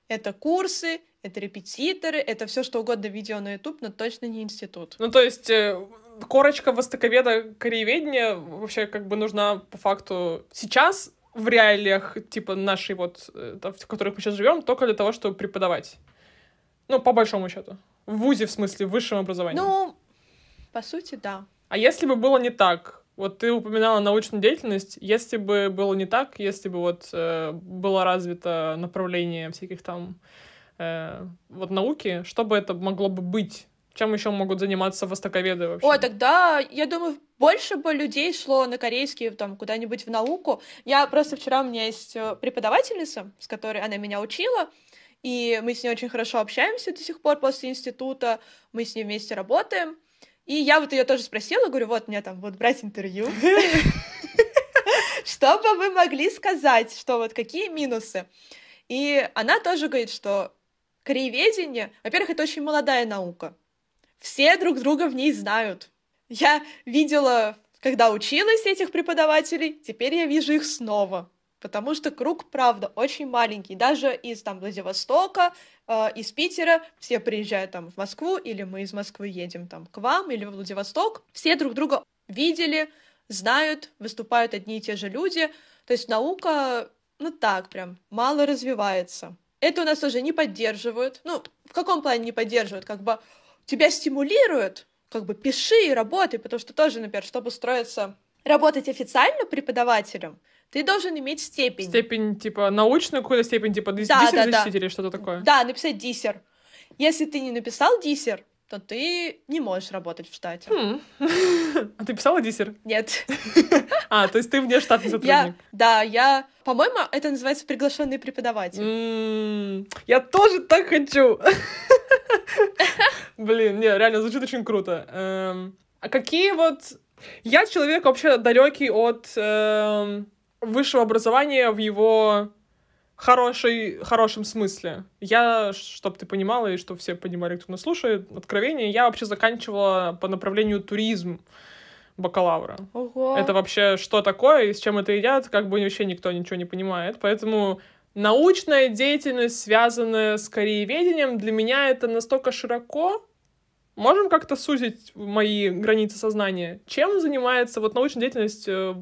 это курсы, это репетиторы, это все что угодно видео на YouTube, но точно не институт. Ну, то есть э, корочка востоковеда корееведения вообще как бы нужна по факту сейчас в реалиях, типа, нашей вот, э, в которых мы сейчас живем, только для того, чтобы преподавать. Ну, по большому счету. В ВУЗе, в смысле, в высшем образовании. Ну, по сути, да. А если бы было не так? Вот ты упоминала научную деятельность. Если бы было не так, если бы вот э, было развито направление всяких там э, вот науки, что бы это могло бы быть? Чем еще могут заниматься востоковеды вообще? Ой, тогда, я думаю, больше бы людей шло на корейский там куда-нибудь в науку. Я просто вчера, у меня есть э, преподавательница, с которой она меня учила, и мы с ней очень хорошо общаемся до сих пор после института, мы с ней вместе работаем. И я вот ее тоже спросила, говорю, вот мне там вот брать интервью. Что бы вы могли сказать, что вот какие минусы? И она тоже говорит, что краеведение, во-первых, это очень молодая наука. Все друг друга в ней знают. Я видела, когда училась этих преподавателей, теперь я вижу их снова потому что круг, правда, очень маленький. Даже из там Владивостока, э, из Питера все приезжают там в Москву, или мы из Москвы едем там к вам, или в Владивосток. Все друг друга видели, знают, выступают одни и те же люди. То есть наука, ну так прям, мало развивается. Это у нас тоже не поддерживают. Ну, в каком плане не поддерживают? Как бы тебя стимулируют, как бы пиши и работай, потому что тоже, например, чтобы устроиться работать официально преподавателем, ты должен иметь степень. Степень, типа, научную какую-то степень, типа, да, диссер да, защитить да. или что-то такое? Да, написать диссер. Если ты не написал диссер, то ты не можешь работать в штате. Хм. А ты писала диссер? Нет. А, то есть ты внештатный сотрудник? Я, да, я... По-моему, это называется приглашенный преподаватель. Я тоже так хочу. Блин, не, реально звучит очень круто. Эм, а какие вот... Я человек вообще далекий от эм, высшего образования в его хорошей, хорошем смысле. Я, чтобы ты понимала, и чтобы все понимали, кто нас слушает, откровение, я вообще заканчивала по направлению туризм. бакалавра. Ого. Это вообще что такое и с чем это едят, как бы вообще никто ничего не понимает. Поэтому научная деятельность, связанная с корееведением, для меня это настолько широко, Можем как-то сузить мои границы сознания? Чем занимается вот научная деятельность, э,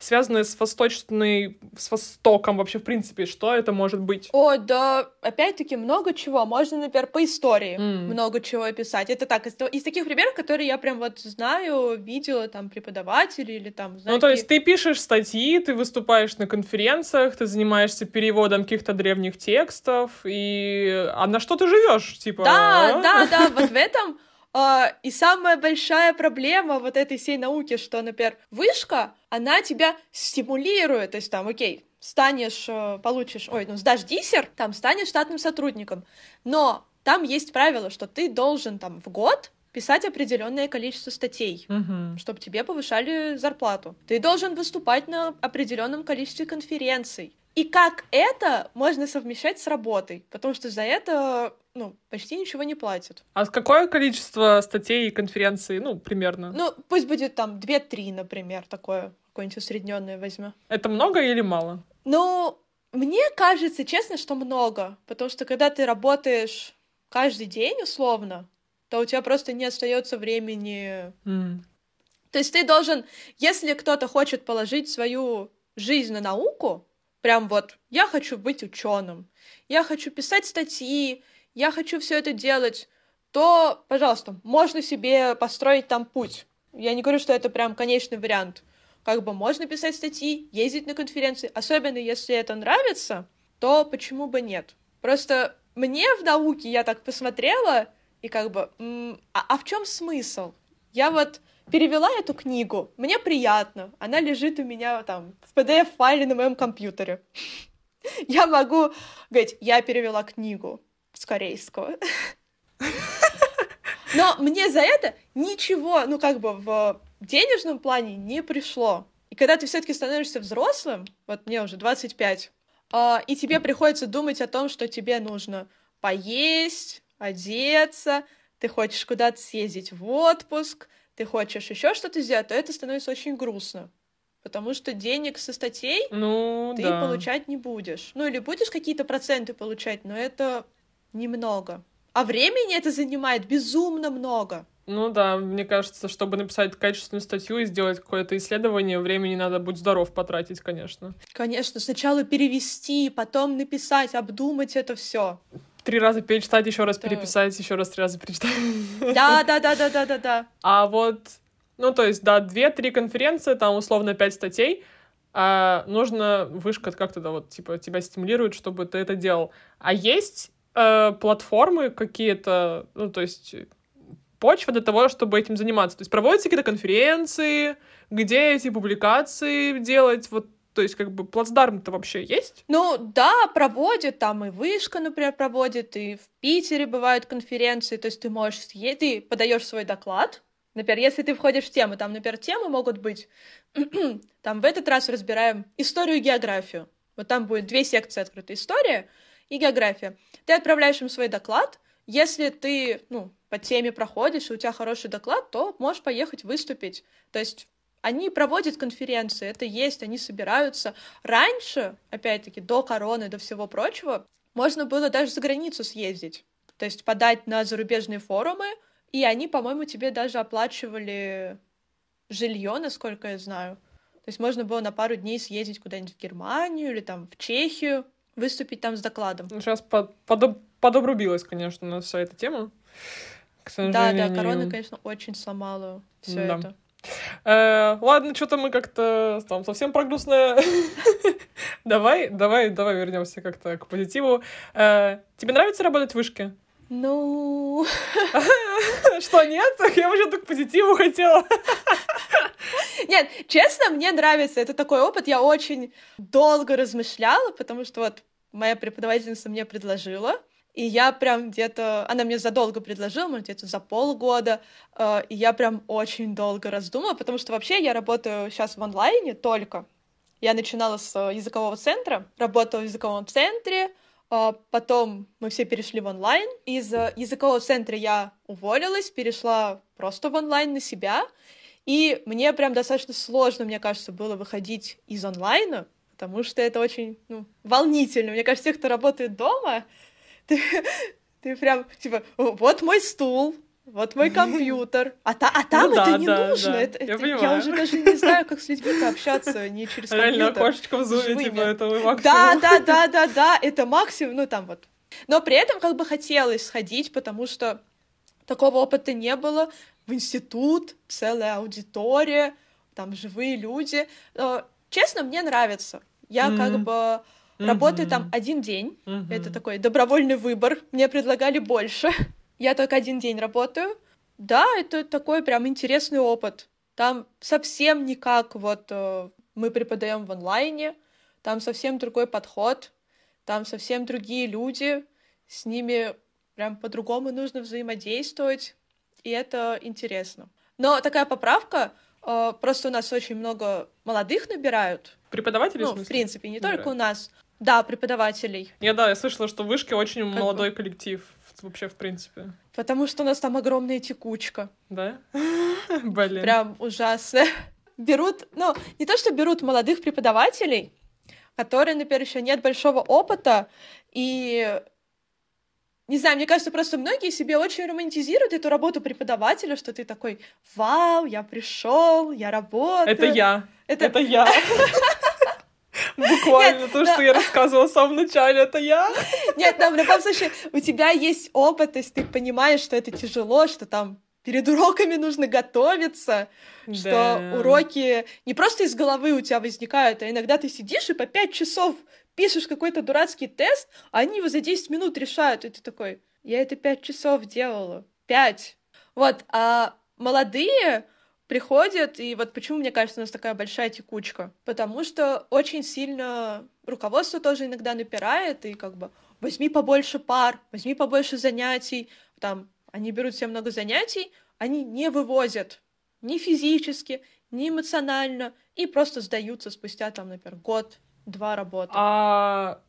связанная с восточной, с Востоком вообще, в принципе? Что это может быть? О, да, опять-таки много чего. Можно, например, по истории mm. много чего описать. Это так, из, из таких примеров, которые я прям вот знаю, видела там преподавателей или там... Знаю, ну, то есть ты пишешь статьи, ты выступаешь на конференциях, ты занимаешься переводом каких-то древних текстов, и... А на что ты живешь, типа? Да, а? да, да, вот в этом и самая большая проблема вот этой всей науки, что, например, вышка, она тебя стимулирует, то есть там, окей, станешь, э, получишь, ой, ну, сдашь диссер, там, станешь штатным сотрудником, но там есть правило, что ты должен там в год писать определенное количество статей, uh-huh. чтобы тебе повышали зарплату. Ты должен выступать на определенном количестве конференций. И как это можно совмещать с работой? Потому что за это ну, почти ничего не платят. А какое количество статей и конференций, ну, примерно? Ну, пусть будет там 2-3, например, такое, какое-нибудь усредненное возьму. Это много или мало? Ну, мне кажется, честно, что много, потому что когда ты работаешь каждый день, условно, то у тебя просто не остается времени. Mm. То есть ты должен, если кто-то хочет положить свою жизнь на науку, прям вот, я хочу быть ученым, я хочу писать статьи, я хочу все это делать, то, пожалуйста, можно себе построить там путь. Я не говорю, что это прям конечный вариант. Как бы можно писать статьи, ездить на конференции, особенно если это нравится, то почему бы нет? Просто мне в науке я так посмотрела, и как бы, а, а в чем смысл? Я вот перевела эту книгу, мне приятно, она лежит у меня там в PDF-файле на моем компьютере. Я могу говорить, я перевела книгу, с корейского. Но мне за это ничего, ну, как бы в денежном плане не пришло. И когда ты все-таки становишься взрослым, вот мне уже 25, а, и тебе приходится думать о том, что тебе нужно поесть, одеться, ты хочешь куда-то съездить в отпуск, ты хочешь еще что-то сделать, то это становится очень грустно. Потому что денег со статей ну, ты да. получать не будешь. Ну или будешь какие-то проценты получать, но это немного. А времени это занимает безумно много. Ну да, мне кажется, чтобы написать качественную статью и сделать какое-то исследование, времени надо быть здоров потратить, конечно. Конечно, сначала перевести, потом написать, обдумать это все. Три раза перечитать, еще раз да. переписать, еще раз три раза перечитать. Да, да, да, да, да, да, да. А вот, ну то есть, да, две-три конференции, там условно пять статей, а нужно вышка как-то да, вот типа тебя стимулирует, чтобы ты это делал. А есть э, платформы какие-то, ну, то есть почва для того, чтобы этим заниматься. То есть проводятся какие-то конференции, где эти публикации делать, вот то есть, как бы, плацдарм-то вообще есть? Ну, да, проводят, там и Вышка, например, проводит, и в Питере бывают конференции, то есть ты можешь, ты подаешь свой доклад, например, если ты входишь в тему, там, например, темы могут быть, там, в этот раз разбираем историю и географию, вот там будет две секции открыта, история и география. Ты отправляешь им свой доклад. Если ты, ну, по теме проходишь, и у тебя хороший доклад, то можешь поехать выступить. То есть они проводят конференции, это есть, они собираются. Раньше, опять-таки, до короны, до всего прочего, можно было даже за границу съездить. То есть подать на зарубежные форумы, и они, по-моему, тебе даже оплачивали жилье, насколько я знаю. То есть можно было на пару дней съездить куда-нибудь в Германию или там в Чехию, выступить там с докладом. Сейчас под, подоб, подобрубилась, конечно, на вся эта тема. К сожалению. Да, да, корона, конечно, очень сломала все да. это. Э, ладно, что-то мы как-то там совсем про грустное. давай, давай, давай вернемся как-то к позитиву. Э, тебе нравится работать в вышке? Ну... Что, нет? Я вообще только позитиву хотела. Нет, честно, мне нравится. Это такой опыт. Я очень долго размышляла, потому что вот моя преподавательница мне предложила, и я прям где-то... Она мне задолго предложила, может, где-то за полгода, э, и я прям очень долго раздумала, потому что вообще я работаю сейчас в онлайне только. Я начинала с языкового центра, работала в языковом центре, потом мы все перешли в онлайн. Из языкового центра я уволилась, перешла просто в онлайн на себя, И мне прям достаточно сложно, мне кажется, было выходить из онлайна, потому что это очень ну, волнительно. Мне кажется, те, кто работает дома, ты, ты прям, типа, вот мой стул, вот мой компьютер. А, та, а там ну, это да, не да, нужно. Да. Это, я, это, я уже даже не знаю, как с людьми общаться не через компьютер. Реально окошечко в зуме, типа, это максимум. Да, да, да, да, да, это максимум, ну там вот. Но при этом как бы хотелось сходить, потому что такого опыта не было. В институт, целая аудитория, там живые люди. Но, честно, мне нравится. Я mm-hmm. как бы mm-hmm. работаю там один день. Mm-hmm. Это такой добровольный выбор. Мне предлагали больше. Я только один день работаю. Да, это такой прям интересный опыт. Там совсем не как вот э, мы преподаем в онлайне, там совсем другой подход, там совсем другие люди, с ними прям по-другому нужно взаимодействовать, и это интересно. Но такая поправка, э, просто у нас очень много молодых набирают. Преподавателей, ну, в, в принципе, не набирают. только у нас. Да, преподавателей. Я, да, я слышала, что в Вышке очень как молодой бы. коллектив вообще, в принципе. Потому что у нас там огромная текучка. Да? Блин. Прям ужасно. Берут, ну, не то, что берут молодых преподавателей, которые, например, еще нет большого опыта, и не знаю, мне кажется, просто многие себе очень романтизируют эту работу преподавателя, что ты такой, вау, я пришел, я работаю. Это я. Это, это я. Буквально Нет, то, но... что я рассказывала в самом начале, это я. Нет, но в любом случае, у тебя есть опыт, то есть ты понимаешь, что это тяжело, что там перед уроками нужно готовиться, да. что уроки не просто из головы у тебя возникают, а иногда ты сидишь и по пять часов пишешь какой-то дурацкий тест, а они его за 10 минут решают, и ты такой, я это пять часов делала. Пять. Вот, а молодые приходят, и вот почему, мне кажется, у нас такая большая текучка. Потому что очень сильно руководство тоже иногда напирает, и как бы возьми побольше пар, возьми побольше занятий. Там они берут себе много занятий, они не вывозят ни физически, ни эмоционально, и просто сдаются спустя, там, например, год, два работы. А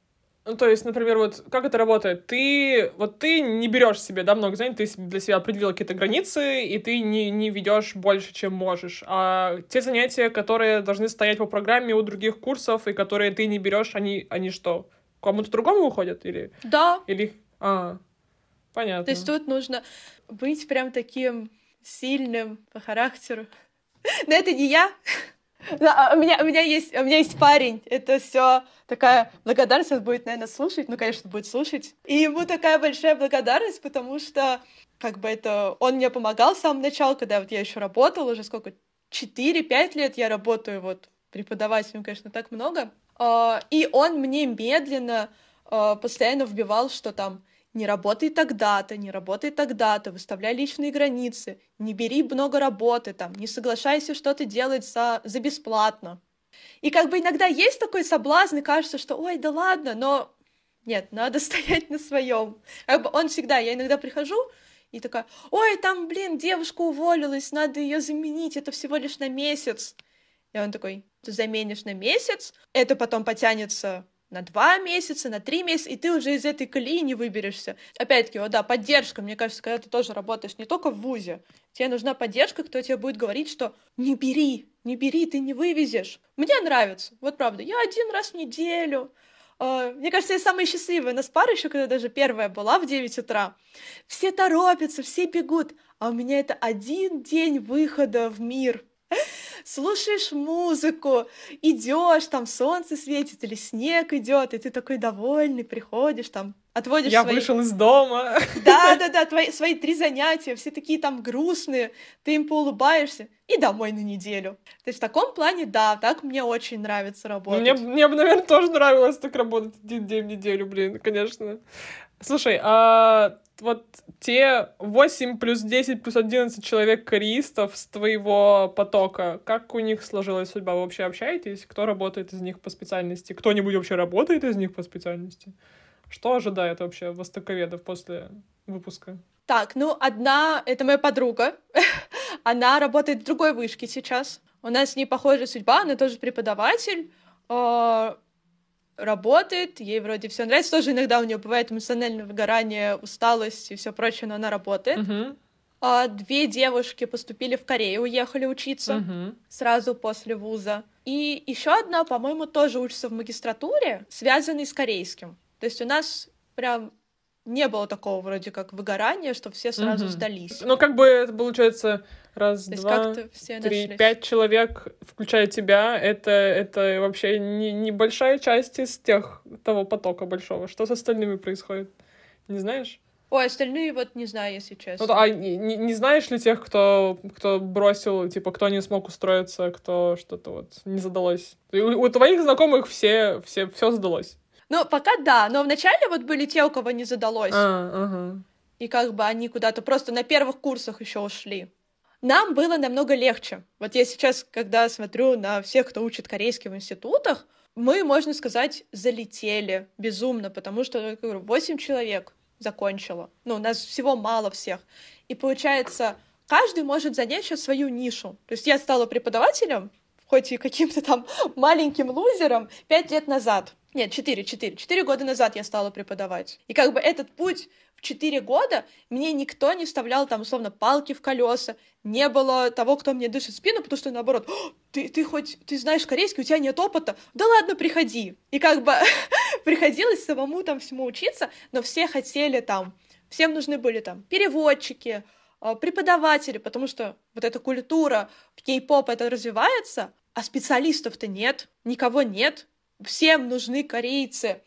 ну, то есть, например, вот как это работает? Ты, вот ты не берешь себе, да, много занятий, ты для себя определил какие-то границы, и ты не, не ведешь больше, чем можешь. А те занятия, которые должны стоять по программе у других курсов, и которые ты не берешь, они, они что? Кому-то другому уходят? Или... Да. Или... А, понятно. То есть тут нужно быть прям таким сильным по характеру. Но это не я. Да, у меня, у меня есть, у меня есть парень. Это все такая благодарность. Он будет, наверное, слушать. Ну, конечно, будет слушать. И ему такая большая благодарность, потому что как бы это он мне помогал с самого начала, когда вот я еще работала, уже сколько, 4-5 лет я работаю вот преподавателем, конечно, так много. А, и он мне медленно а, постоянно вбивал, что там не работай тогда-то, не работай тогда-то, выставляй личные границы, не бери много работы, там, не соглашайся что-то делать за, за бесплатно. И как бы иногда есть такой соблазн, и кажется, что ой, да ладно, но нет, надо стоять на своем. Как бы он всегда, я иногда прихожу, и такая, ой, там, блин, девушка уволилась, надо ее заменить, это всего лишь на месяц. И он такой, ты заменишь на месяц, это потом потянется на два месяца, на три месяца, и ты уже из этой колеи не выберешься. Опять-таки, вот да, поддержка, мне кажется, когда ты тоже работаешь не только в ВУЗе, тебе нужна поддержка, кто тебе будет говорить, что не бери, не бери, ты не вывезешь. Мне нравится, вот правда, я один раз в неделю, Uh, мне кажется, я самая счастливая. У нас пара еще, когда даже первая была в 9 утра. Все торопятся, все бегут. А у меня это один день выхода в мир слушаешь музыку, идешь, там солнце светит или снег идет, и ты такой довольный, приходишь там, отводишь Я свои... вышел из дома. Да-да-да, твои, свои три занятия, все такие там грустные, ты им поулыбаешься и домой на неделю. То есть в таком плане, да, так мне очень нравится работать. Мне, мне бы, наверное, тоже нравилось так работать один день в неделю, блин, конечно. Слушай, а вот те 8 плюс 10 плюс 11 человек кореистов с твоего потока, как у них сложилась судьба? Вы вообще общаетесь? Кто работает из них по специальности? Кто-нибудь вообще работает из них по специальности? Что ожидает вообще востоковедов после выпуска? Так, ну, одна, это моя подруга, она работает в другой вышке сейчас. У нас с ней похожая судьба, она тоже преподаватель, а, работает, ей вроде все нравится. Тоже иногда у нее бывает эмоциональное выгорание, усталость и все прочее, но она работает. Uh-huh. а две девушки поступили в Корею, уехали учиться Мгм. сразу после вуза. И еще одна, по-моему, тоже учится в магистратуре, связанной с корейским. То есть у нас прям не было такого вроде как выгорания, что все сразу Мгм. сдались. Ну, как бы это получается раз, То два, три, нашлись. пять человек, включая тебя, это, это вообще не, небольшая часть из тех, того потока большого. Что с остальными происходит? Не знаешь? Ой, остальные вот не знаю, если честно. Ну, а не, не- знаешь ли тех, кто, кто бросил, типа, кто не смог устроиться, кто что-то вот не задалось? У, у твоих знакомых все, все, все сдалось. Ну, пока да, но вначале вот были те, у кого не задалось. А, ага. И как бы они куда-то просто на первых курсах еще ушли. Нам было намного легче. Вот я сейчас, когда смотрю на всех, кто учит корейский в институтах, мы, можно сказать, залетели безумно, потому что, говорю, 8 человек закончило. Ну, у нас всего мало всех. И получается, каждый может занять сейчас свою нишу. То есть я стала преподавателем, хоть и каким-то там маленьким лузером, пять лет назад. Нет, четыре, четыре. Четыре года назад я стала преподавать. И как бы этот путь в четыре года мне никто не вставлял там, условно, палки в колеса, не было того, кто мне дышит спину, потому что наоборот, «О, ты, ты хоть, ты знаешь корейский, у тебя нет опыта, да ладно, приходи. И как бы приходилось самому там всему учиться, но все хотели там, всем нужны были там переводчики, а, преподаватели, потому что вот эта культура кей-поп это развивается, а специалистов-то нет, никого нет, всем нужны корейцы,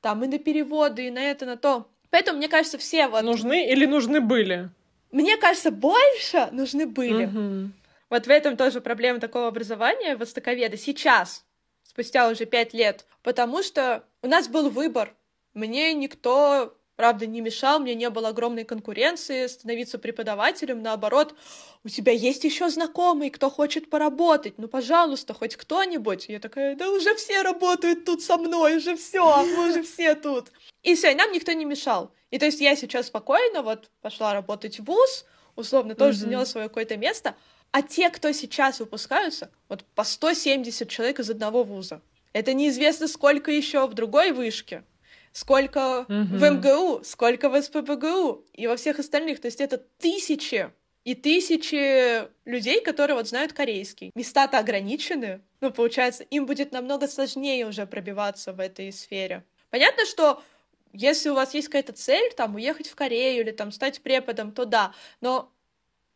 там и на переводы, и на это, на то. Поэтому, мне кажется, все вот... Нужны или нужны были? Мне кажется, больше нужны были. Мгм. Вот в этом тоже проблема такого образования востоковеда сейчас, спустя уже пять лет, потому что у нас был выбор. Мне никто, правда, не мешал, мне не было огромной конкуренции становиться преподавателем, наоборот, у тебя есть еще знакомый, кто хочет поработать, ну, пожалуйста, хоть кто-нибудь. Я такая, да уже все работают тут со мной, уже все, мы уже все тут. И все, и нам никто не мешал. И то есть я сейчас спокойно вот пошла работать в ВУЗ, условно тоже Мгм. заняла свое какое-то место, а те, кто сейчас выпускаются, вот по 170 человек из одного вуза. Это неизвестно сколько еще в другой вышке, сколько в Мгм. МГУ, сколько в СПБГУ и во всех остальных. То есть это тысячи и тысячи людей, которые вот знают корейский. Места-то ограничены. Ну, получается, им будет намного сложнее уже пробиваться в этой сфере. Понятно, что если у вас есть какая-то цель, там, уехать в Корею или там стать преподом, то да. Но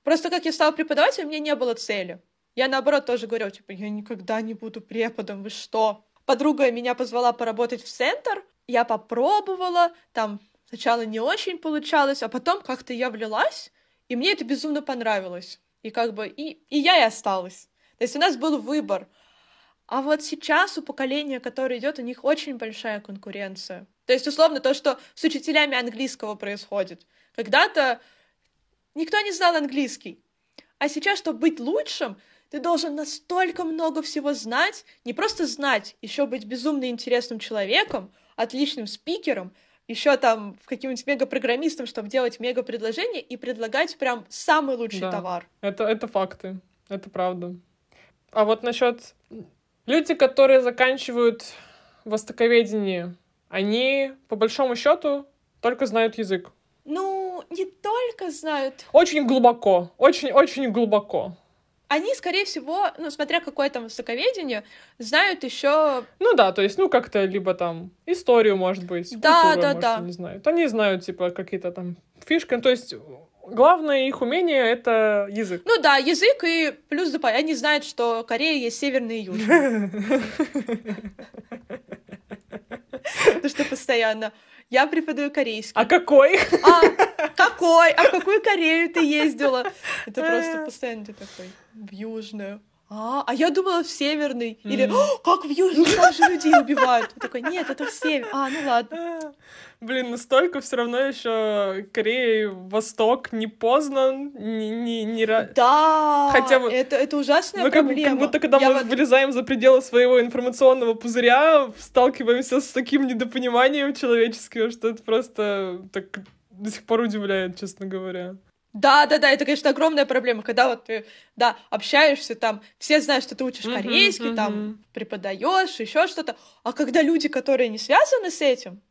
просто как я стала преподавателем, у меня не было цели. Я наоборот тоже говорю, типа, я никогда не буду преподом, вы что? Подруга меня позвала поработать в центр, я попробовала, там сначала не очень получалось, а потом как-то я влилась, и мне это безумно понравилось. И как бы, и, и я и осталась. То есть у нас был выбор. А вот сейчас у поколения, которое идет, у них очень большая конкуренция. То есть, условно, то, что с учителями английского происходит. Когда-то никто не знал английский. А сейчас, чтобы быть лучшим, ты должен настолько много всего знать, не просто знать, еще быть безумно интересным человеком, отличным спикером, еще там каким-нибудь мегапрограммистом, чтобы делать мега-предложение и предлагать прям самый лучший Да. товар. Это, это факты, это правда. А вот насчет люди, которые заканчивают востоковедение, они по большому счету только знают язык. Ну, не только знают Очень глубоко, очень-очень глубоко. Они, скорее всего, ну, смотря какое там высоковедение, знают еще Ну да, то есть, ну как-то либо там историю, может быть, Да, культуру, да, может, да. они знают. Они знают, типа, какие-то там фишки. То есть, главное их умение — это язык. Ну да, язык и плюс доп- они знают, что Корея есть северная и южная. Потому что постоянно я преподаю корейский. А какой? А какой? А в какую Корею ты ездила? Это просто постоянно ты такой в южную. А, а я думала в северный. Или Мгм. «О, как в южный, там же людей убивают. Я такой, нет, это в север. А, ну ладно. Блин, настолько все равно еще Корея Восток не познан, не, не, не Да, Хотя бы- это, это ужасная Мы как, проблема. как будто, когда Я мы вот- вылезаем за пределы своего информационного пузыря, сталкиваемся с таким недопониманием человеческим, что это просто так до сих пор удивляет, честно говоря. Да, да, да, это, конечно, огромная проблема, когда вот ты, да, общаешься там, все знают, что ты учишь Мгм, корейский, там мгм. преподаешь, еще что-то, а когда люди, которые не связаны с этим,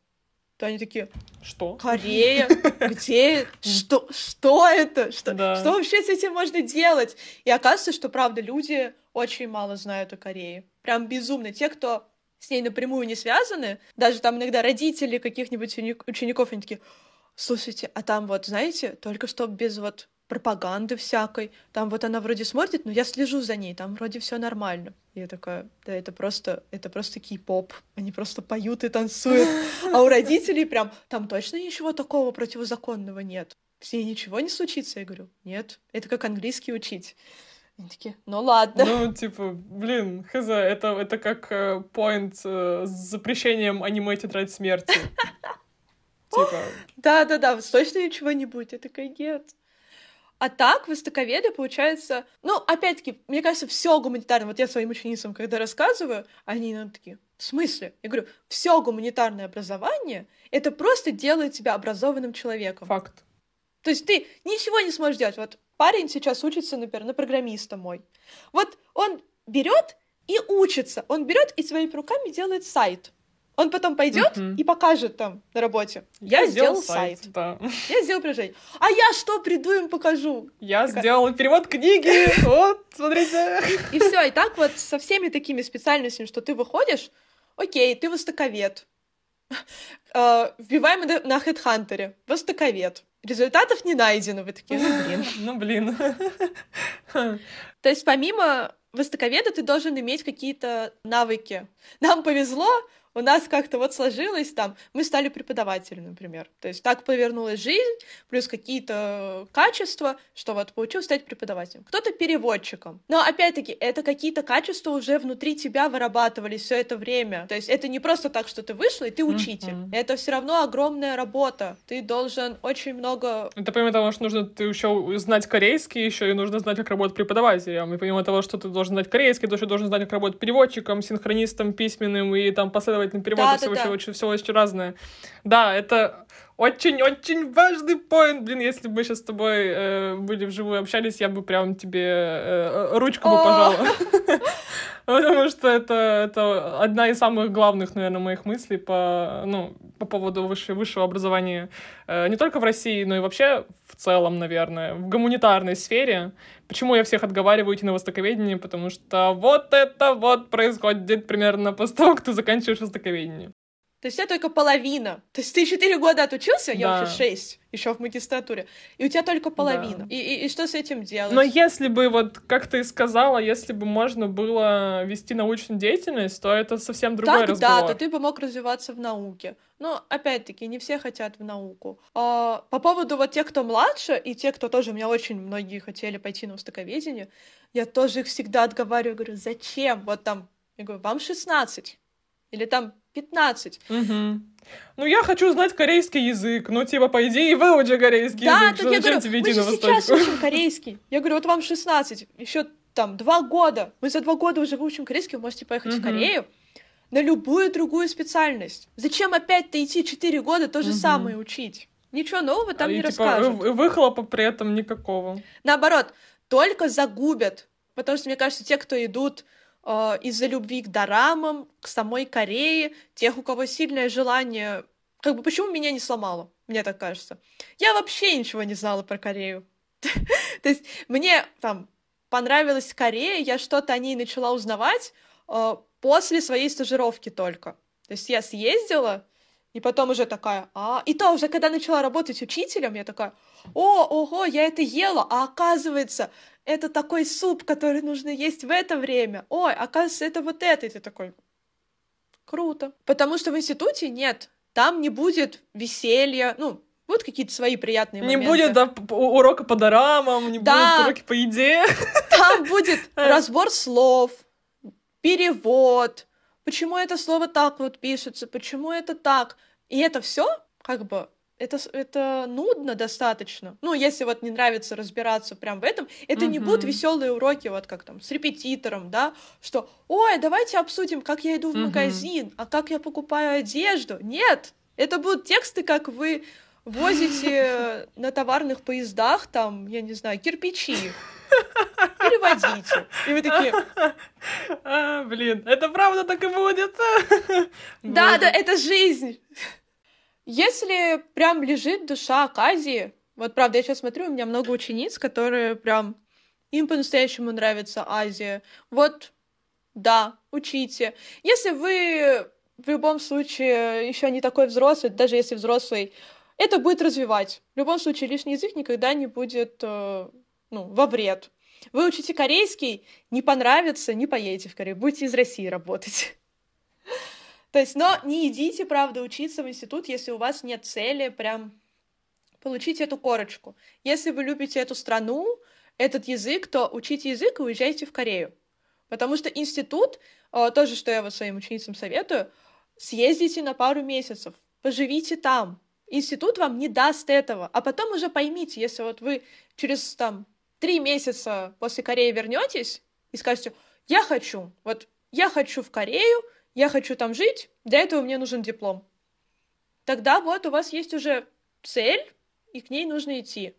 то они такие, Что? Корея? Где? Что? Что это? Что, Да. что вообще с этим можно делать? И оказывается, что, правда, люди очень мало знают о Корее. Прям безумно. Те, кто с ней напрямую не связаны, даже там иногда родители каких-нибудь учеников, они такие, слушайте, а там вот, знаете, только что без вот пропаганды всякой, там вот она вроде смотрит, но я слежу за ней, там вроде все нормально. И я такая, да, это просто, это просто кей-поп, они просто поют и танцуют. А у родителей прям, там точно ничего такого противозаконного нет. С ней ничего не случится? Я говорю, нет, это как английский учить. Они такие, ну ладно. Ну, типа, блин, хз, это, это как поинт с запрещением аниме «Тетрадь смерти». Типа, Да-да-да, точно ничего не будет. Я такая, нет. А так, востоковеды, получается... Ну, опять-таки, мне кажется, все гуманитарное. Вот я своим ученицам, когда рассказываю, они нам такие, в смысле? Я говорю, все гуманитарное образование — это просто делает тебя образованным человеком. факт. То есть ты ничего не сможешь делать. Вот парень сейчас учится, например, на программиста мой. Вот он берет и учится. Он берет и своими руками делает сайт. Он потом пойдет Мгм. и покажет там на работе. Я, сделал сайт. Да. Я сделал приложение. А я что приду им покажу? Я Такая- сделала перевод книги. Вот, смотрите. И все, и так вот со всеми такими специальностями, что ты выходишь, окей, ты востоковед. Э, Вбиваем на на HeadHunter. Востоковед. Результатов не найдено. Вы такие, ну блин. Ну, блин. То есть помимо востоковеда ты должен иметь какие-то навыки. Нам повезло, у нас как-то вот сложилось там, мы стали преподавателем, например. То есть так повернулась жизнь, плюс какие-то качества, что вот получилось стать преподавателем. Кто-то переводчиком. Но опять-таки, это какие-то качества уже внутри тебя вырабатывались все это время. То есть это не просто так, что ты вышла и ты учитель. Мгм. Это все равно огромная работа. Ты должен очень много Это помимо того, что нужно ты еще знать корейский, еще и нужно знать, как работать преподавателем. И помимо того, что ты должен знать корейский, ты еще должен знать, как работать переводчиком, синхронистом, письменным и там переводом. Да, все, да, очень, да. очень, все очень разное. Да, это очень-очень важный поинт. Блин, если бы мы сейчас с тобой э, были вживую общались, я бы прям тебе э, ручку бы пожала. Потому что это, это одна из самых главных, наверное, моих мыслей по, ну, по поводу выше, высшего образования э, не только в России, но и вообще в целом, наверное, в гуманитарной сфере. Почему я всех отговариваю идти на востоковедение? Потому что вот это вот происходит примерно после того, как ты заканчиваешь востоковедение. То есть у тебя только половина. То есть ты четыре года отучился, я Да. уже шесть, еще в магистратуре, и у тебя только половина. Да. И, и, и что с этим делать? Но если бы, вот как ты и сказала, если бы можно было вести научную деятельность, то это совсем другой так, да, разговор. то ты бы мог развиваться в науке. Но, опять-таки, не все хотят в науку. А, по поводу вот тех, кто младше, и те, кто тоже, у меня очень многие хотели пойти на востоковедение, я тоже их всегда отговариваю, говорю, зачем? Вот там, я говорю, вам 16. Или там 15. Мгм. Ну, я хочу знать корейский язык. Ну, типа, по идее, выучи корейский Да, язык. так Что- я говорю, тебе мы же сейчас учим корейский. Я говорю, вот вам 16, еще там два года. Мы за два года уже выучим корейский, вы можете поехать в Мгм. Корею на любую другую специальность. Зачем опять-то идти 4 года то же Мгм. самое учить? Ничего нового там И, не типа, расскажут. вы- выхлопа при этом никакого. Наоборот, только загубят. Потому что, мне кажется, те, кто идут э, из-за любви к дорамам, к самой Корее, тех, у кого сильное желание... Как бы почему меня не сломало? Мне так кажется. Я вообще ничего не знала про Корею. То есть мне там понравилась Корея, я что-то о ней начала узнавать э, после своей стажировки только. То есть я съездила, и потом уже такая, а... И то уже, когда начала работать учителем, я такая, о, ого, я это ела, а оказывается, это такой суп, который нужно есть в это время. Ой, оказывается, это вот это. И ты такой, круто. Потому что в институте нет, там не будет веселья, ну, будут какие-то свои приятные Не моменты. будет да, урока по дорамам, не Да. будет уроки по еде. Там будет разбор слов, перевод, почему это слово так вот пишется, почему это так. И это все как бы это, это нудно достаточно. Ну, если вот не нравится разбираться прям в этом, это не будут веселые уроки, вот как там с репетитором, да, что, ой, давайте обсудим, как я иду в Мгм. магазин, а как я покупаю одежду. Нет, это будут тексты, как вы возите на товарных поездах, там, я не знаю, кирпичи. Переводите. И вы такие, А, блин, это правда так и будет. да, да, это жизнь. Если прям лежит душа к Азии, вот правда, я сейчас смотрю, у меня много учениц, которые прям им по-настоящему нравится Азия. Вот, да, учите. Если вы в любом случае еще не такой взрослый, даже если взрослый, это будет развивать. В любом случае, лишний язык никогда не будет э, ну, во вред. Вы учите корейский, не понравится, не поедете в Корею, будете из России работать. То есть, но не идите, правда, учиться в институт, если у вас нет цели прям получить эту корочку. Если вы любите эту страну, этот язык, то учите язык и уезжайте в Корею. Потому что институт, э, тоже, что я вот своим ученицам советую, съездите на пару месяцев, поживите там. Институт вам не даст этого. А потом уже поймите, если вот вы через там три месяца после Кореи вернетесь и скажете, я хочу, вот я хочу в Корею, я хочу там жить, для этого мне нужен диплом. Тогда вот у вас есть уже цель, и к ней нужно идти.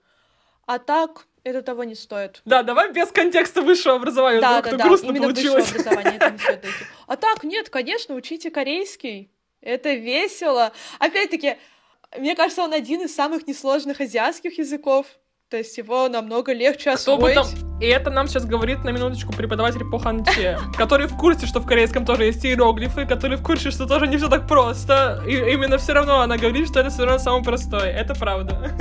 А так это того не стоит. Да, давай без контекста высшего образования, да, да, да, грустно именно получилось. высшего образования это не стоит идти. А так, нет, конечно, учите корейский. Это весело. Опять-таки, мне кажется, он один из самых несложных азиатских языков. То есть его намного легче освоить. Кто бы там... И это нам сейчас говорит на минуточку преподаватель по ханче, который в курсе, что в корейском тоже есть иероглифы, который в курсе, что тоже не все так просто. И именно все равно она говорит, что это все равно самое простое. Это правда.